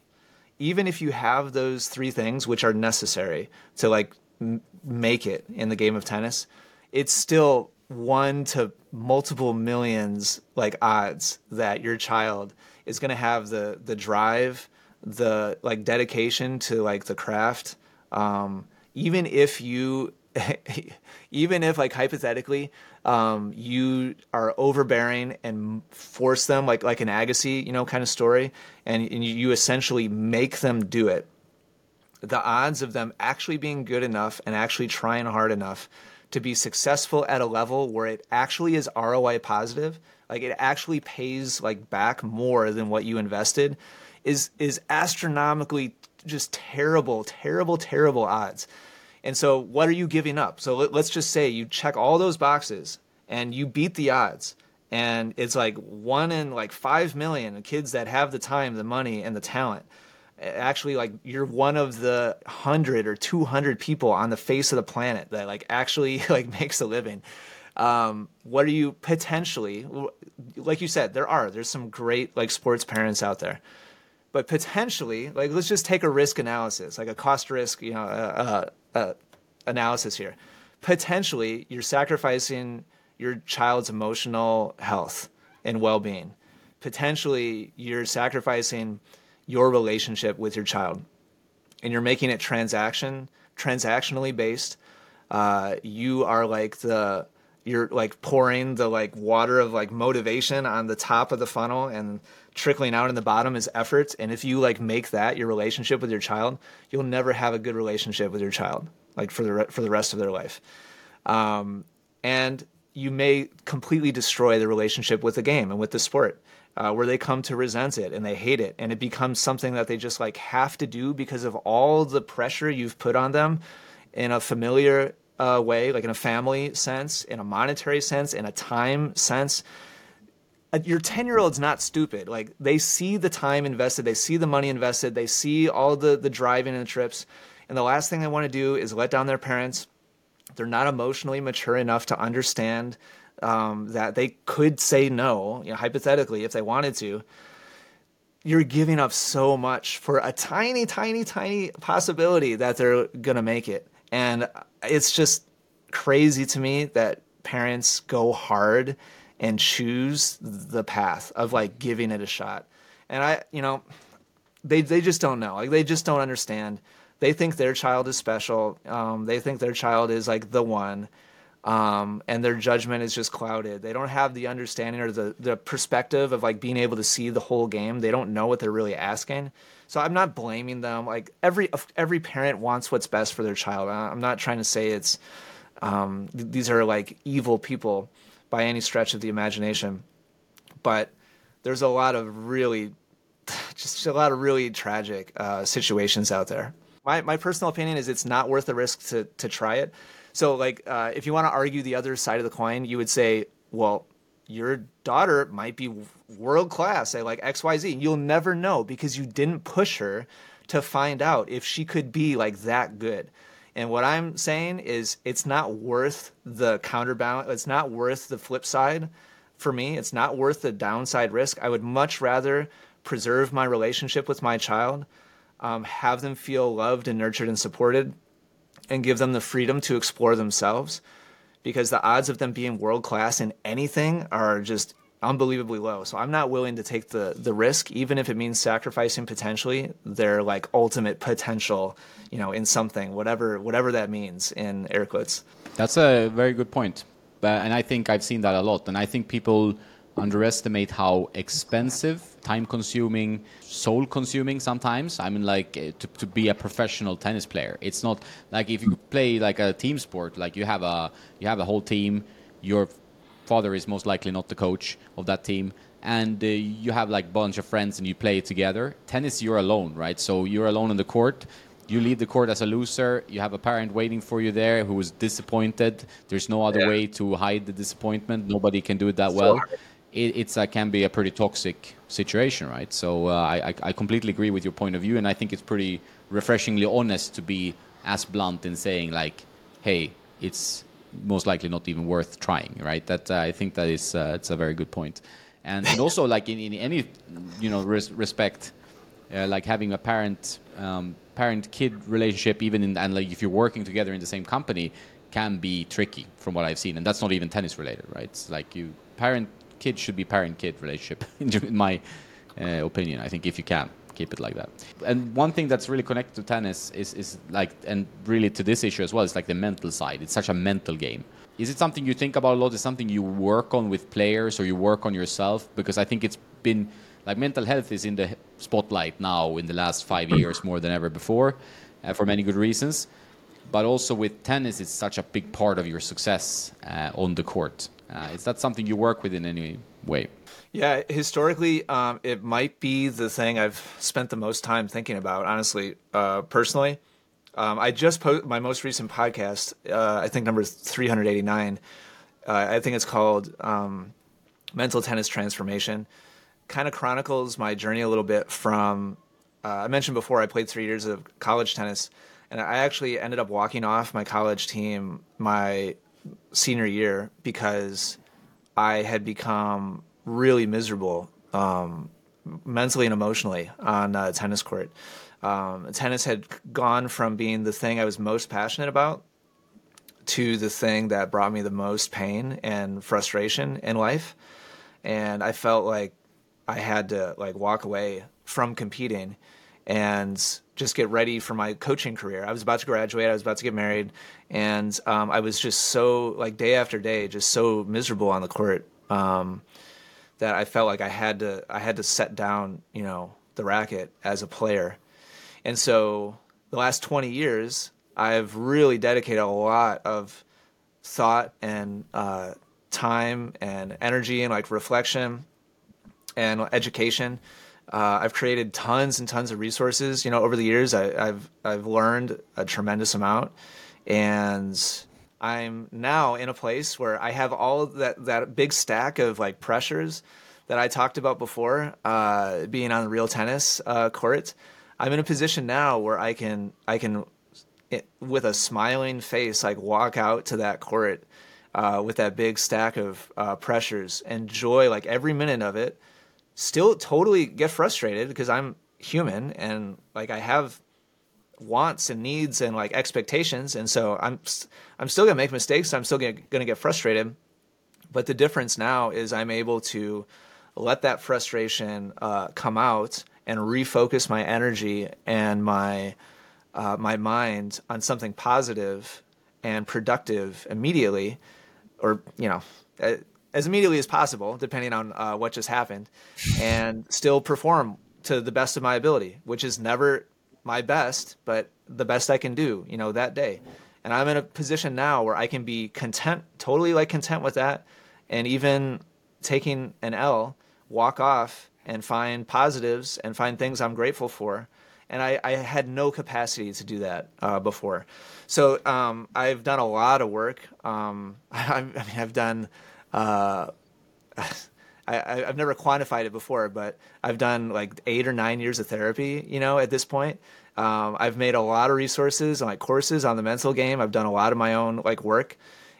Even if you have those three things, which are necessary to like m- make it in the game of tennis, it's still one to multiple millions like odds that your child is going to have the the drive, the like dedication to like the craft. Um, even if you, <laughs> even if like hypothetically um, you are overbearing and force them like like an Agassi, you know, kind of story, and, and you essentially make them do it. The odds of them actually being good enough and actually trying hard enough to be successful at a level where it actually is ROI positive, like it actually pays like back more than what you invested, is is astronomically just terrible, terrible, terrible odds. And so, what are you giving up? So let, us just say you check all those boxes and you beat the odds. And it's like one in like five million kids that have the time, the money, and the talent. Actually, like you're one of the hundred or two hundred people on the face of the planet that like actually <laughs> like makes a living. Um, what are you potentially? Like you said, there are. There's some great like sports parents out there but potentially, like let's just take a risk analysis, like a cost risk, you know, uh, uh, uh, analysis here. Potentially, you're sacrificing your child's emotional health and well-being. Potentially, you're sacrificing your relationship with your child, and you're making it transaction transactionally based. Uh, you are like the you're like pouring the like water of like motivation on the top of the funnel and trickling out in the bottom is effort and if you like make that your relationship with your child you'll never have a good relationship with your child like for the re- for the rest of their life. Um, and you may completely destroy the relationship with the game and with the sport uh, where they come to resent it and they hate it and it becomes something that they just like have to do because of all the pressure you've put on them in a familiar uh, way like in a family sense in a monetary sense in a time sense your 10 year old's not stupid. Like they see the time invested, they see the money invested, they see all the, the driving and the trips. And the last thing they want to do is let down their parents. They're not emotionally mature enough to understand um, that they could say no, you know, hypothetically, if they wanted to. You're giving up so much for a tiny, tiny, tiny possibility that they're going to make it. And it's just crazy to me that parents go hard and choose the path of like giving it a shot. And I, you know, they they just don't know. Like they just don't understand. They think their child is special. Um, they think their child is like the one. Um, and their judgment is just clouded. They don't have the understanding or the, the perspective of like being able to see the whole game. They don't know what they're really asking. So I'm not blaming them. Like every every parent wants what's best for their child. I'm not trying to say it's um, th- these are like evil people by any stretch of the imagination, but there's a lot of really <laughs> just a lot of really tragic uh, situations out there. My my personal opinion is it's not worth the risk to to try it. So like uh, if you want to argue the other side of the coin, you would say, well, your daughter might be world class say like XYZ. You'll never know because you didn't push her to find out if she could be like that good. And what I'm saying is it's not worth the counterbalance, it's not worth the flip side for me. It's not worth the downside risk. I would much rather preserve my relationship with my child, um, have them feel loved and nurtured and supported, and give them the freedom to explore themselves because the odds of them being world class in anything are just unbelievably low. So I'm not willing to take the the risk, even if it means sacrificing potentially their like ultimate potential, you know, in something, whatever whatever that means in air quotes. That's a very good point, and I think I've seen that a lot, and I think people underestimate how expensive, time consuming, soul consuming sometimes. I mean, like eh, to, to be a professional tennis player. It's not like if you play like a team sport, like you have a you have a whole team. Your father is most likely not the coach of that team, and uh, you have like a bunch of friends and you play together. Tennis, you're alone, right? So you're alone on the court you leave the court as a loser. You have a parent waiting for you there who is disappointed. There's no other yeah. way to hide the disappointment. Nobody can do it that so well. It it's, uh, can be a pretty toxic situation, right? So uh, I, I completely agree with your point of view, and I think it's pretty refreshingly honest to be as blunt in saying like, "Hey, it's most likely not even worth trying," right? That uh, I think that is uh, it's a very good point, and, and also like in, in any you know res- respect, uh, like having a parent um, parent kid relationship, even in and like if you're working together in the same company, can be tricky from what I've seen, and that's not even tennis related, right? It's like you parent kid should be parent kid relationship, <laughs> in my uh, opinion. I think if you can keep it like that. And one thing that's really connected to tennis is, is like, and really to this issue as well, is like the mental side. It's such a mental game. Is it something you think about a lot? Is something you work on with players or you work on yourself? Because I think it's been like mental health is in the spotlight now in the last five <clears throat> years more than ever before, uh, for many good reasons. But also with tennis, it's such a big part of your success uh, on the court. Uh, is that something you work with in any way? Yeah, historically, um, it might be the thing I've spent the most time thinking about. Honestly, uh, personally, um, I just posted my most recent podcast. Uh, I think number three hundred eighty nine. Uh, I think it's called um, "Mental Tennis Transformation." Kind of chronicles my journey a little bit from. Uh, I mentioned before I played three years of college tennis, and I actually ended up walking off my college team my senior year because I had become really miserable um, mentally and emotionally on a tennis court. Um, tennis had gone from being the thing I was most passionate about to the thing that brought me the most pain and frustration in life. And I felt like I had to like walk away from competing and just get ready for my coaching career. I was about to graduate, I was about to get married, and um, I was just so like day after day, just so miserable on the court um, that I felt like I had to I had to set down, you know, the racket as a player. And so the last 20 years, I've really dedicated a lot of thought and uh, time and energy and like reflection and education uh, I've created tons and tons of resources. You know, over the years, I, have I've learned a tremendous amount, and I'm now in a place where I have all that that big stack of like pressures that I talked about before, uh, being on the real tennis uh, court. I'm in a position now where I can I can, it, with a smiling face, like walk out to that court uh, with that big stack of uh, pressures, enjoy like every minute of it still totally get frustrated because I'm human and like I have wants and needs and like expectations. And so I'm I'm still going to make mistakes I'm still going to get frustrated. But the difference now is I'm able to let that frustration uh, come out and refocus my energy and my uh, my mind on something positive and productive immediately, or you know, as immediately as possible, depending on uh, what just happened, and still perform to the best of my ability, which is never my best, but the best I can do, you know, that day. And I'm in a position now where I can be content, totally like content with that, and even taking an L, walk off and find positives and find things I'm grateful for. And I, I had no capacity to do that uh, before. So um, I've done a lot of work. Um, <laughs> I, I, mean, I've done. Uh, <laughs> I, I've never quantified it before, but I've done like eight or nine years of therapy, you know, at this point. Um, I've made a lot of resources and like courses on the mental game. I've done a lot of my own like work,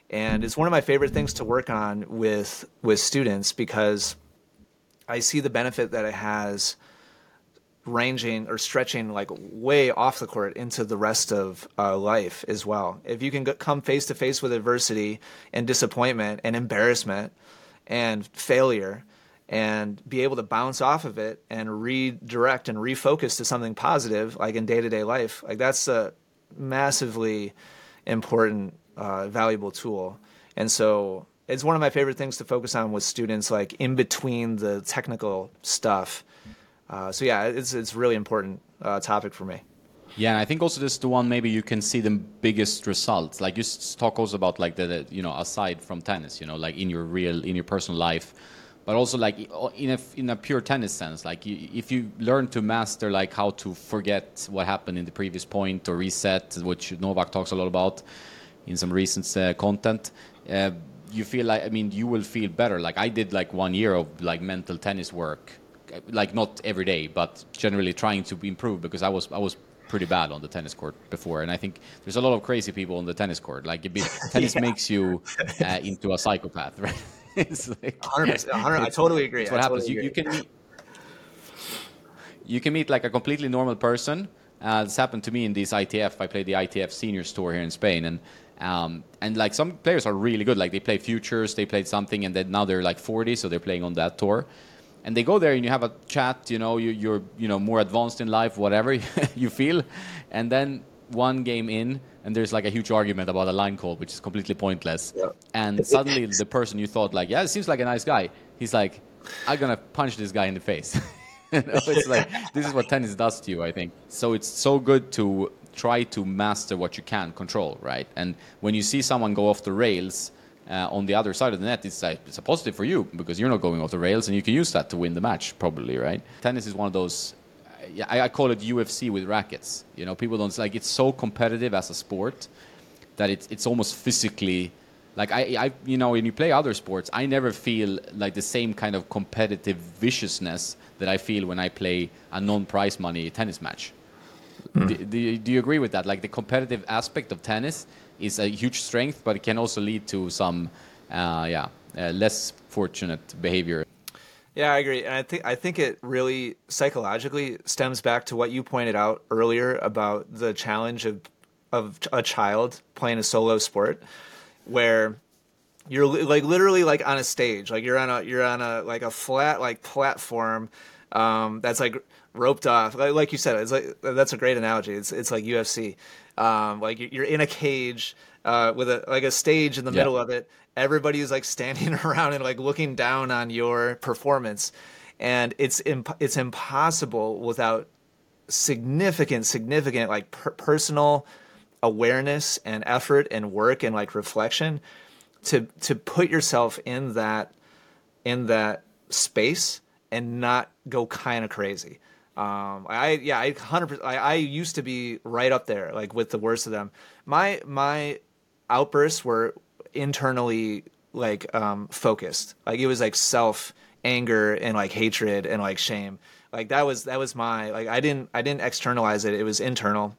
and it's one of my favorite things to work on with with students because I see the benefit that it has ranging or stretching like way off the court into the rest of uh, life as well. If you can come face to face with adversity and disappointment and embarrassment and failure and be able to bounce off of it and redirect and refocus to something positive like in day-to-day life like that's a massively important uh, valuable tool and so it's one of my favorite things to focus on with students like in between the technical stuff uh, so yeah it's it's really important uh, topic for me yeah, and I think also this is the one maybe you can see the biggest results. Like you talk also about like the, the, you know aside from tennis, you know, like in your real in your personal life, but also like in a in a pure tennis sense. Like you, if you learn to master like how to forget what happened in the previous point or reset, which Novak talks a lot about in some recent uh, content. Uh, you feel like I mean you will feel better. Like I did like one year of like mental tennis work, like not every day, but generally trying to improve because I was I was pretty bad on the tennis court before, and I think there's a lot of crazy people on the tennis court. Like it be, <laughs> tennis yeah. makes you <laughs> uh, into a psychopath, <laughs> right? it's like 100%, 100 I totally agree. what I happens. Totally you, you, can meet, you can meet like a completely normal person. Uh, this happened to me in this ITF. I played the ITF Seniors Tour here in Spain, and um, and like some players are really good. Like they play futures, they played something, and then now they're like 40, so they're playing on that tour and they go there and you have a chat you know you, are you know more advanced in life whatever <laughs> you feel. And then one game in and there's like a huge argument about a line call which is completely pointless. Yeah. and <laughs> suddenly the person you thought like yeah it seems like a nice guy he's like i'm gonna punch this guy in the face. <laughs> You know, it's like this is what tennis does to you i think. So it's so good to try to master what you can control right? And when you see someone go off the rails uh, on the other side of the net, it's a, it's a positive for you because you're not going off the rails and you can use that to win the match, probably, right? Tennis is one of those. Uh, I, I call it UFC with rackets. You know, people don't like it's so competitive as a sport that it's it's almost physically like I, I you know when you play other sports i never feel like the same kind of competitive viciousness that i feel when i play a non-prize money tennis match mm. do, do, do, you agree with that like the competitive aspect of tennis is a huge strength, but it can also lead to some, uh, yeah, uh, less fortunate behavior. Yeah, I agree, and I think I think it really psychologically stems back to what you pointed out earlier about the challenge of of a child playing a solo sport, where you're like literally like on a stage, like you're on a you're on a like a flat like platform um, that's like roped off. Like, like, you said, it's like that's a great analogy. It's it's like UFC. Um, like you're in a cage uh, with a like a stage in the yeah. middle of it. Everybody is like standing <laughs> around and like looking down on your performance, and it's imp- it's impossible without significant significant like per- personal awareness and effort and work and like reflection to to put yourself in that in that space and not go kind of crazy. Um, I yeah, I hundred percent. I, I used to be right up there, like with the worst of them. My my outbursts were internally like um, focused. Like it was like self anger and like hatred and like shame. Like that was that was my like I didn't I didn't externalize it. It was internal,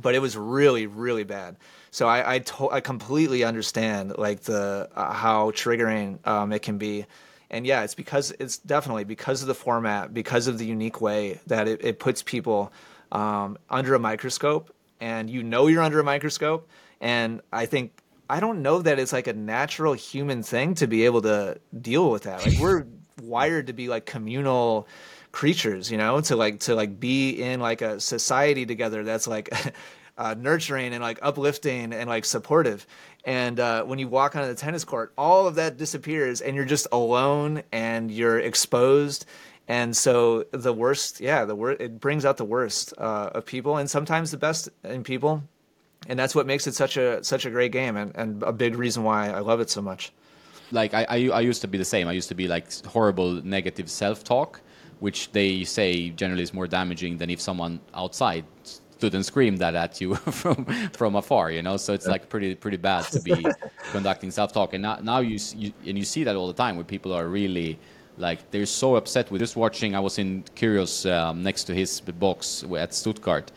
but it was really really bad. So I I, to- I completely understand like the uh, how triggering um, it can be and yeah, it's because it's definitely because of the format, because of the unique way that it, it puts people um, under a microscope, and you know you're under a microscope. And I think I don't know that it's like a natural human thing to be able to deal with that. Like we're wired to be like communal creatures, you know, to like to like be in like a society together that's like <laughs> uh, nurturing and like uplifting and like supportive. And uh, when you walk onto the tennis court, all of that disappears, and you're just alone and you're exposed. And so the worst, yeah, the worst, it brings out the worst uh, of people, and sometimes the best in people, and that's what makes it such a such a great game, and, and a big reason why I love it so much. Like I, I, I used to be the same. I used to be like horrible negative self talk, which they say generally is more damaging than if someone outside stood and screamed that at you <laughs> from from afar. You know, so it's like pretty pretty bad to be <laughs> conducting self talk. And now, now you, you and you see that all the time where people are really like they're so upset with just watching. I was in Kyrgios um, next to his box at Stuttgart,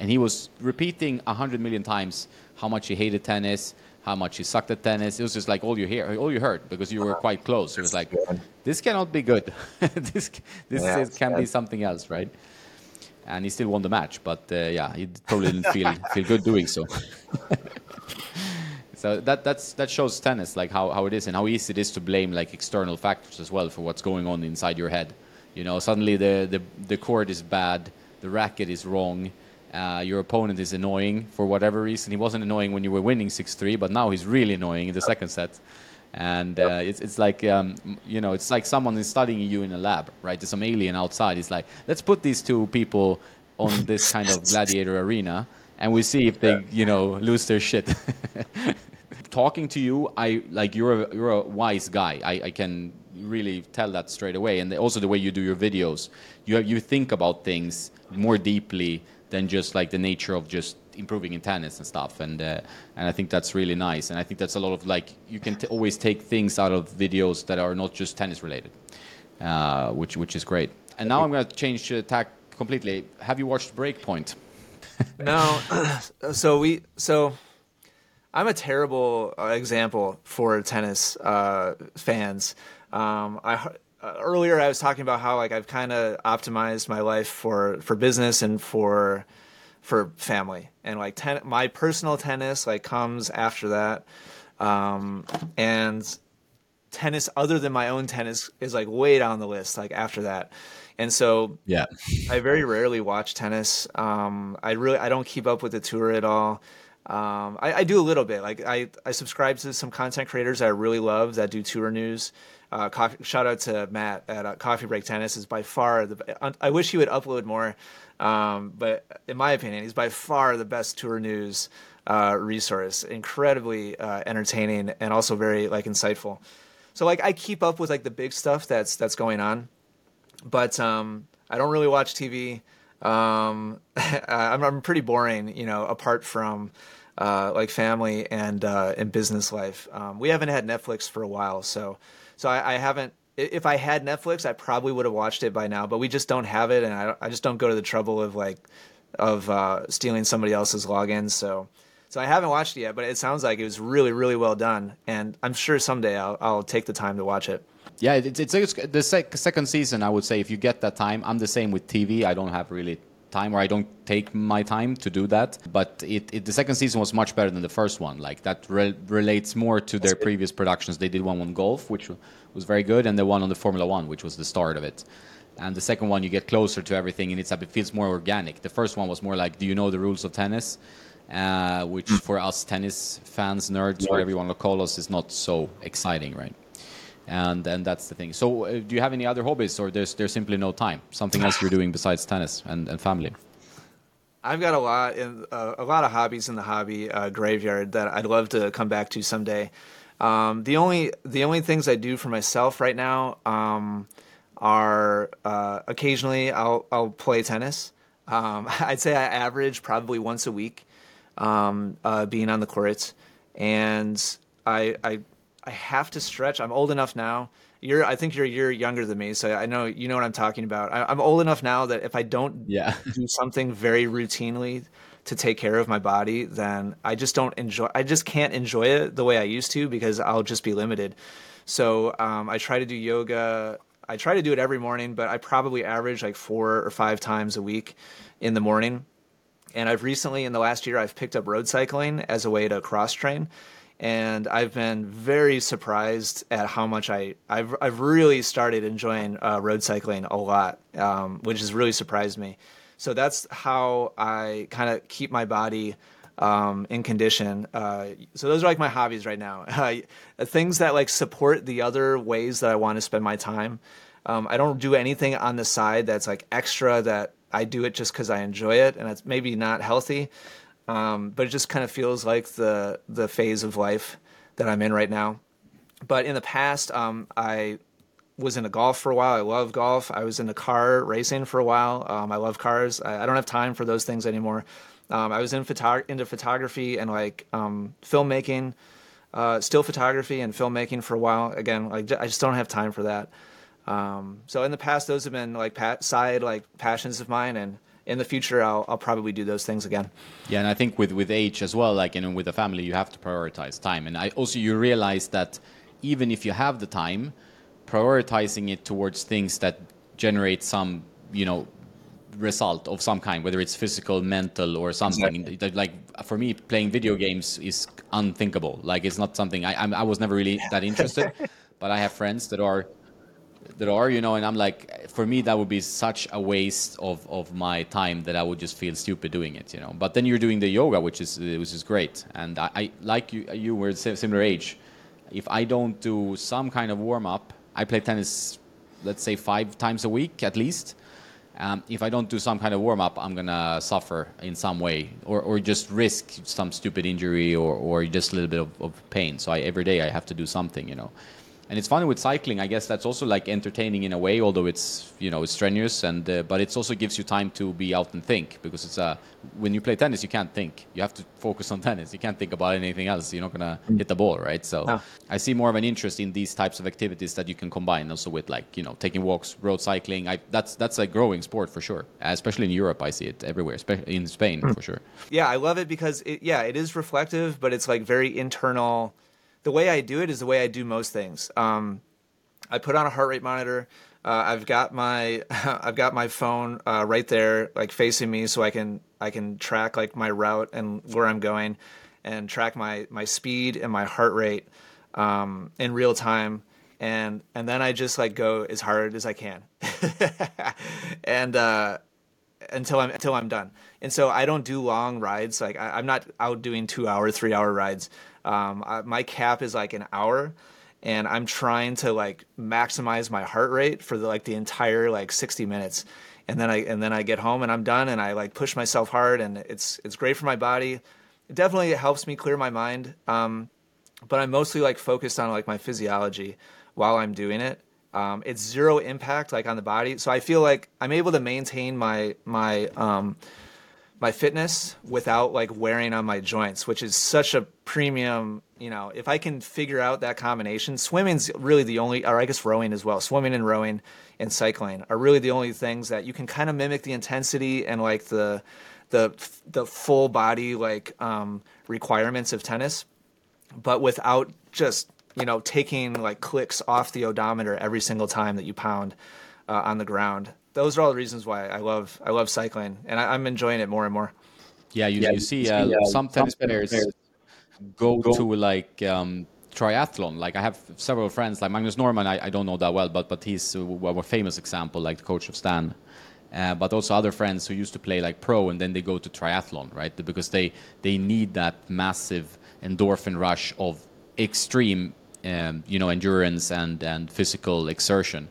and he was repeating a hundred million times how much he hated tennis, how much he sucked at tennis. It was just like all you hear, all you heard because you were quite close. It was like, this cannot be good. <laughs> this this yeah, is, can be something else, right? And he still won the match. But uh, yeah, he probably didn't feel <laughs> feel good doing so. <laughs> so that that's that shows tennis like how, how it is and how easy it is to blame like external factors as well for what's going on inside your head. You know, suddenly the the the court is bad, the racket is wrong. Uh, your opponent is annoying for whatever reason. He wasn't annoying when you were winning 6-3, but now he's really annoying in the second set and uh, it's, it's like um, you know it's like someone is studying you in a lab right? There's some alien outside. It's like let's put these two people on this <laughs> kind of gladiator arena and we see if they you know lose their shit. <laughs> Talking to you i like you're a, you're a wise guy. I, I can really tell that straight away. And also the way you do your videos you have, you think about things more deeply than just like the nature of just improving in tennis and stuff. And uh, and I think that's really nice. And I think that's a lot of like you can always take things out of videos that are not just tennis related uh, which which is great. And now I'm going to change uh, tack completely. Have you watched Breakpoint? No. <laughs> <coughs> So we so I'm a terrible uh, example for tennis uh, fans. Um, I uh, earlier I was talking about how like I've kind of optimized my life for for business and for for family. And like ten- my personal tennis like comes after that. Um, and tennis other than my own tennis is like way down the list like after that. And so yeah. I very rarely watch tennis. Um, i really i don't keep up with the tour at all. Um, I, I, do a little bit. Like I, I subscribe to some content creators i really love that do tour news uh, coffee, shout out to matt at uh, coffee break tennis is by far the i wish he would upload more um, but in my opinion, he's by far the best tour news uh, resource. Incredibly uh, entertaining and also very like insightful. So like I keep up with like the big stuff that's that's going on, but um, I don't really watch TV. Um, <laughs> I'm, I'm pretty boring, you know, apart from uh, like family and uh, and business life. Um, we haven't had Netflix for a while, so so I, I haven't if I had Netflix, I probably would have watched it by now. But we just don't have it, and I, I just don't go to the trouble of like of uh, stealing somebody else's login. So so I haven't watched it yet, but it sounds like it was really really well done, and I'm sure someday I'll I'll take the time to watch it. Yeah, it's, it's the sec- second season. I would say if you get that time, I'm the same with TV. I don't have really time where I don't take my time to do that. But it, it the second season was much better than the first one. Like that re- relates more to their previous productions. They did one on golf, which was very good, and the one on the Formula One, which was the start of it. And the second one, you get closer to everything, and it's up it feels more organic. The first one was more like, do you know the rules of tennis? Uh, which for us tennis fans, nerds, whatever you want to call us, is not so exciting, right? And and that's the thing. So, uh, do you have any other hobbies, or there's there's simply no time? Something else you're doing besides tennis and, and family? I've got a lot in uh, a lot of hobbies in the hobby uh, graveyard that I'd love to come back to someday. Um, the only the only things I do for myself right now um, are uh, occasionally I'll I'll play tennis. Um, <laughs> I'd say I average probably once a week um, uh, being on the courts, and I I I have to stretch. I'm old enough now. You're, I think you're a year younger than me, so I know you know what I'm talking about. I, am old enough now that if I don't yeah. <laughs> do something very routinely to take care of my body, then I just don't enjoy. I just can't enjoy it the way I used to because I'll just be limited. So um, I try to do yoga. I try to do it every morning, but I probably average like four or five times a week in the morning. And I've recently, in the last year, I've picked up road cycling as a way to cross train and I've been very surprised at how much I I've I've really started enjoying uh, road cycling a lot, um, which has really surprised me. So that's how I kind of keep my body um, in condition. Uh, so those are like my hobbies right now. <laughs> Things that like support the other ways that I want to spend my time. Um, I don't do anything on the side that's like extra that I do it just because I enjoy it, and it's maybe not healthy. Um, but it just kind of feels like the the phase of life that I'm in right now. But in the past, um, I was into golf for a while. I love golf. I was into car racing for a while. Um, I love cars. I, I, don't have time for those things anymore. Um, I was in into photography and like um, filmmaking, uh, still photography and filmmaking for a while. Again, like I just don't have time for that. Um, so in the past, those have been like pa- side like passions of mine, and in the future, I'll, I'll probably do those things again. Yeah, and I think with with age as well, like you know, with a family, you have to prioritize time, and I also you realize that even if you have the time, prioritizing it towards things that generate some you know result of some kind, whether it's physical, mental, or something. Exactly. Like for me, playing video games is unthinkable. Like it's not something I I'm, i was never really that interested. <laughs> but I have friends that are that are, you know, and I'm like, for me, that would be such a waste of, of my time that I would just feel stupid doing it, you know. But then you're doing the yoga, which is which is great, and I, I like you, you were similar age. If I don't do some kind of warm up, I play tennis, let's say five times a week at least. Um, if I don't do some kind of warm up, I'm gonna suffer in some way, or, or just risk some stupid injury, or, or just a little bit of, of pain. So I, every day I have to do something, you know and it's funny with cycling. I guess that's also like entertaining in a way, although it's you know it's strenuous, and uh, but it also gives you time to be out and think because it's uh, when you play tennis, you can't think. You have to focus on <laughs> tennis. You can't think about anything else. You're not gonna mm. hit the ball, right? So no. I see more of an interest in these types of activities that you can combine also with like you know taking walks, road cycling. I, that's that's a growing sport for sure, especially in Europe. I see it everywhere, especially in Spain mm. for sure. Yeah, I love it because it, yeah, it is reflective, but it's like very internal the way I do it is the way I do most things. Um, I put on a heart rate monitor. Uh, I've got my <laughs> I've got my phone uh, right there, like facing me, so I can I can track like my route and where I'm going, and track my my speed and my heart rate um, in real time. And and then I just like go as hard as I can, <laughs> and uh, until I'm until I'm done. And so I don't do long rides. Like I, am not out doing two hour, three hour rides. Um, I, my cap is like an hour, and I'm trying to like maximize my heart rate for the, like the entire like 60 minutes, and then I and then I get home and I'm done, and I like push myself hard, and it's it's great for my body. It definitely helps me clear my mind. Um, but I'm mostly like focused on like my physiology while I'm doing it. Um, it's zero impact like on the body, so I feel like I'm able to maintain my my um, my fitness without like wearing on my joints, which is such a premium. You know, if I can figure out that combination, swimming's really the only, or I guess rowing as well. Swimming and rowing and cycling are really the only things that you can kind of mimic the intensity and like the the the full body like um, requirements of tennis, but without just you know taking like clicks off the odometer every single time that you pound uh, on the ground those are all the reasons why I love I love cycling, and I, am enjoying it more and more. Yeah, you, yeah, you see, uh, uh, some tennis players go, go to like um, triathlon. Like I have several friends, like Magnus Norman. I, I don't know that well, but but he's a, a famous example, like the coach of Stan. Uh, but also other friends who used to play like pro and then they go to triathlon, right? Because they they need that massive endorphin rush of extreme, um, you know, endurance and and physical exertion.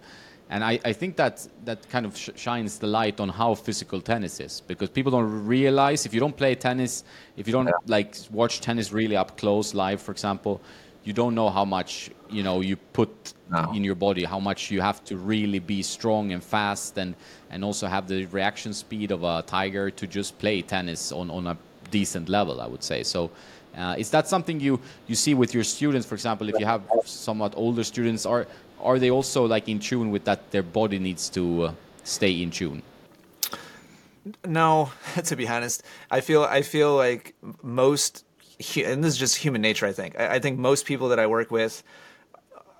And I, I think that that kind of sh shines the light on how physical tennis is because people don't realize if you don't play tennis, if you don't yeah. like watch tennis really up close live, for example, you don't know how much you know you put no. in your body, how much you have to really be strong and fast, and and also have the reaction speed of a tiger to just play tennis on on a decent level. I would say so. Uh, is that something you, you see with your students, for example, if you have somewhat older students, are are they also like in tune with that their body needs to uh, stay in tune no <laughs> to be honest i feel i feel like most and this is just human nature i think i, I think most people that i work with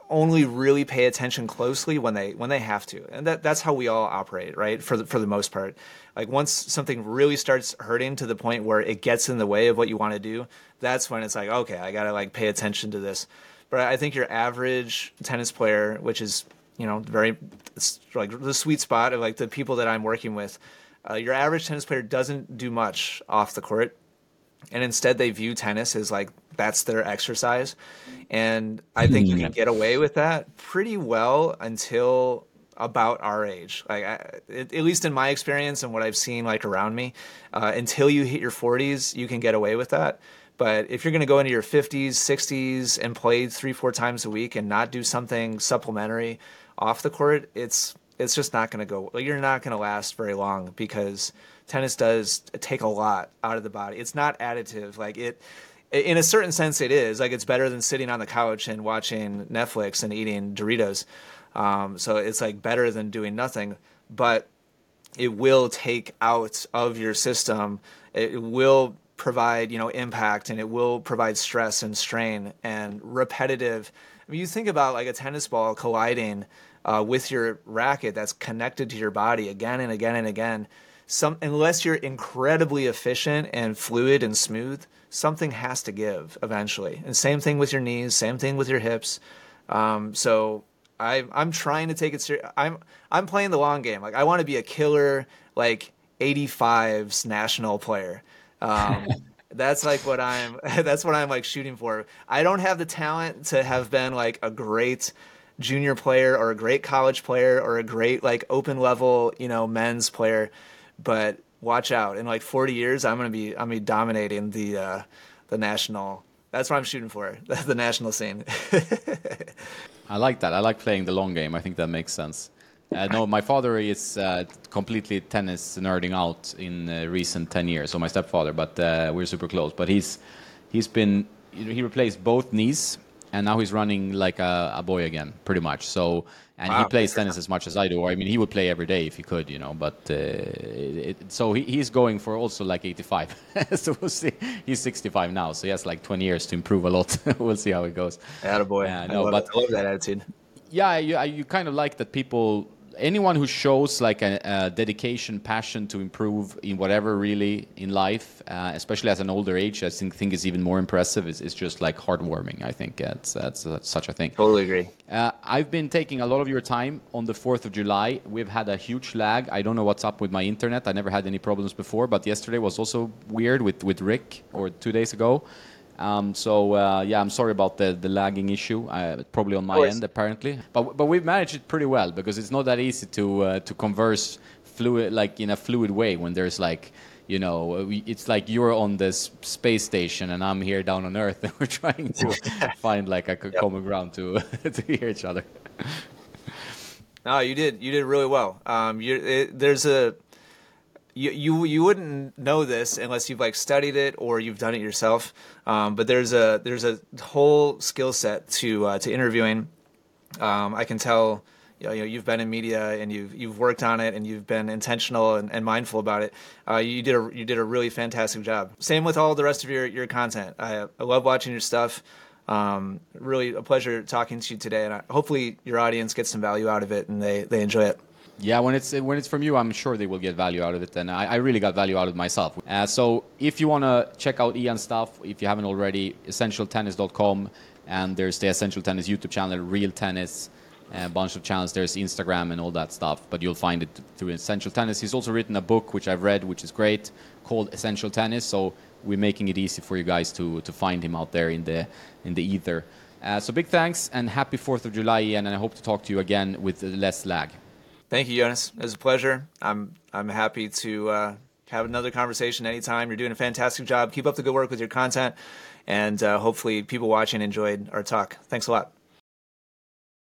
only really pay attention closely when they when they have to, and that that's how we all operate, right? For the, for the most part, like once something really starts hurting to the point where it gets in the way of what you want to do, that's when it's like, okay, I gotta like pay attention to this. But I think your average tennis player, which is you know very like the sweet spot of like the people that I'm working with, uh, your average tennis player doesn't do much off the court. And instead they view tennis as like that's their exercise. And i think you can hmm. get away with that pretty well until about our age. Like I, at least in my experience and what i've seen like around me uh, until you hit your 40s you can get away with that but if you're going to go into your 50s 60s and play three four times a week and not do something supplementary off the court it's it's just not going to go you're not going to last very long because tennis does take a lot out of the body. It's not additive. Like it, in a certain sense, it is. Like it's better than sitting on the couch and watching Netflix and eating Doritos. Um, so it's like better than doing nothing. But it will take out of your system. It will provide you know impact and it will provide stress and strain and repetitive. I mean, you think about like a tennis ball colliding uh, with your racket that's connected to your body again and again and again some unless you're incredibly efficient and fluid and smooth, something has to give eventually. And same thing with your knees, same thing with your hips. Um, so I, I'm trying to take it serious. I'm I'm playing the long game. Like I want to be a killer, like 85's national player. Um, that's like what I'm. <laughs> That's what I'm like shooting for. I don't have the talent to have been like a great junior player or a great college player or a great like open level, you know, men's player but watch out. In like 40 years, I'm gonna be I'm gonna be dominating the uh, the national. That's what I'm shooting for. <laughs> The national scene. <laughs> I like that. I like playing the long game. I think that makes sense. Uh, no, my father is uh, completely tennis nerding out in uh, recent 10 years. So my stepfather, but uh, we're super close. But he's he's been he replaced both knees, and now he's running like a, a boy again, pretty much. So and wow. he plays tennis as much as I do. I mean, he would play every day if he could, you know. But uh, it, so he, he's going for also like 85. <laughs> so we'll see. He's 65 now, so he has like 20 years to improve a lot. <laughs> we'll see how it goes. Attaboy. Uh, no, I, love but, I love that attitude. Yeah, you, you kind of like that people anyone who shows like a, a, dedication, passion to improve in whatever really in life, uh, especially as an older age, I think, think is even more impressive. It's, it's just like heartwarming. I think that's, that's, such a thing. Totally agree. Uh, I've been taking a lot of your time on the 4th of July. We've had a huge lag. I don't know what's up with my internet. I never had any problems before, but yesterday was also weird with, with Rick or two days ago. Um, so uh, yeah, I'm sorry about the, the lagging issue. Uh, probably on my end apparently, but but we've managed it pretty well because it's not that easy to uh, to converse fluid like in a fluid way when there's like you know it's like you're on this space station and I'm here down on Earth <laughs> and we're trying to <laughs> find like a common ground to <laughs> to hear each other. No, you did you did really well. Um, a you, you you wouldn't know this unless you've like studied it or you've done it yourself. Um, but there's a there's a whole skill set to uh, to interviewing. Um, I can tell you know, you've been in media and you've you've worked on it and you've been intentional and, and mindful about it. Uh, you did a you did a really fantastic job. Same with all the rest of your your content. I, I love watching your stuff. Um, really a pleasure talking to you today, and I, hopefully your audience gets some value out of it and they they enjoy it. Yeah, when it's when it's from you, I'm sure they will get value out of it, and I, I really got value out of it myself. Uh, so if you want to check out Ian's stuff, if you haven't already, essentialtennis.com, and there's the Essential Tennis YouTube channel, Real Tennis, a bunch of channels. There's Instagram and all that stuff, but you'll find it through Essential Tennis. He's also written a book which I've read, which is great, called Essential Tennis. So we're making it easy for you guys to to find him out there in the in the ether. Uh, so big thanks and happy Fourth of July, Ian, and I hope to talk to you again with less lag. Thank you, Jonas. It was a pleasure. I'm I'm happy to uh, have another conversation anytime. You're doing a fantastic job. Keep up the good work with your content, and uh, hopefully, people watching enjoyed our talk. Thanks a lot.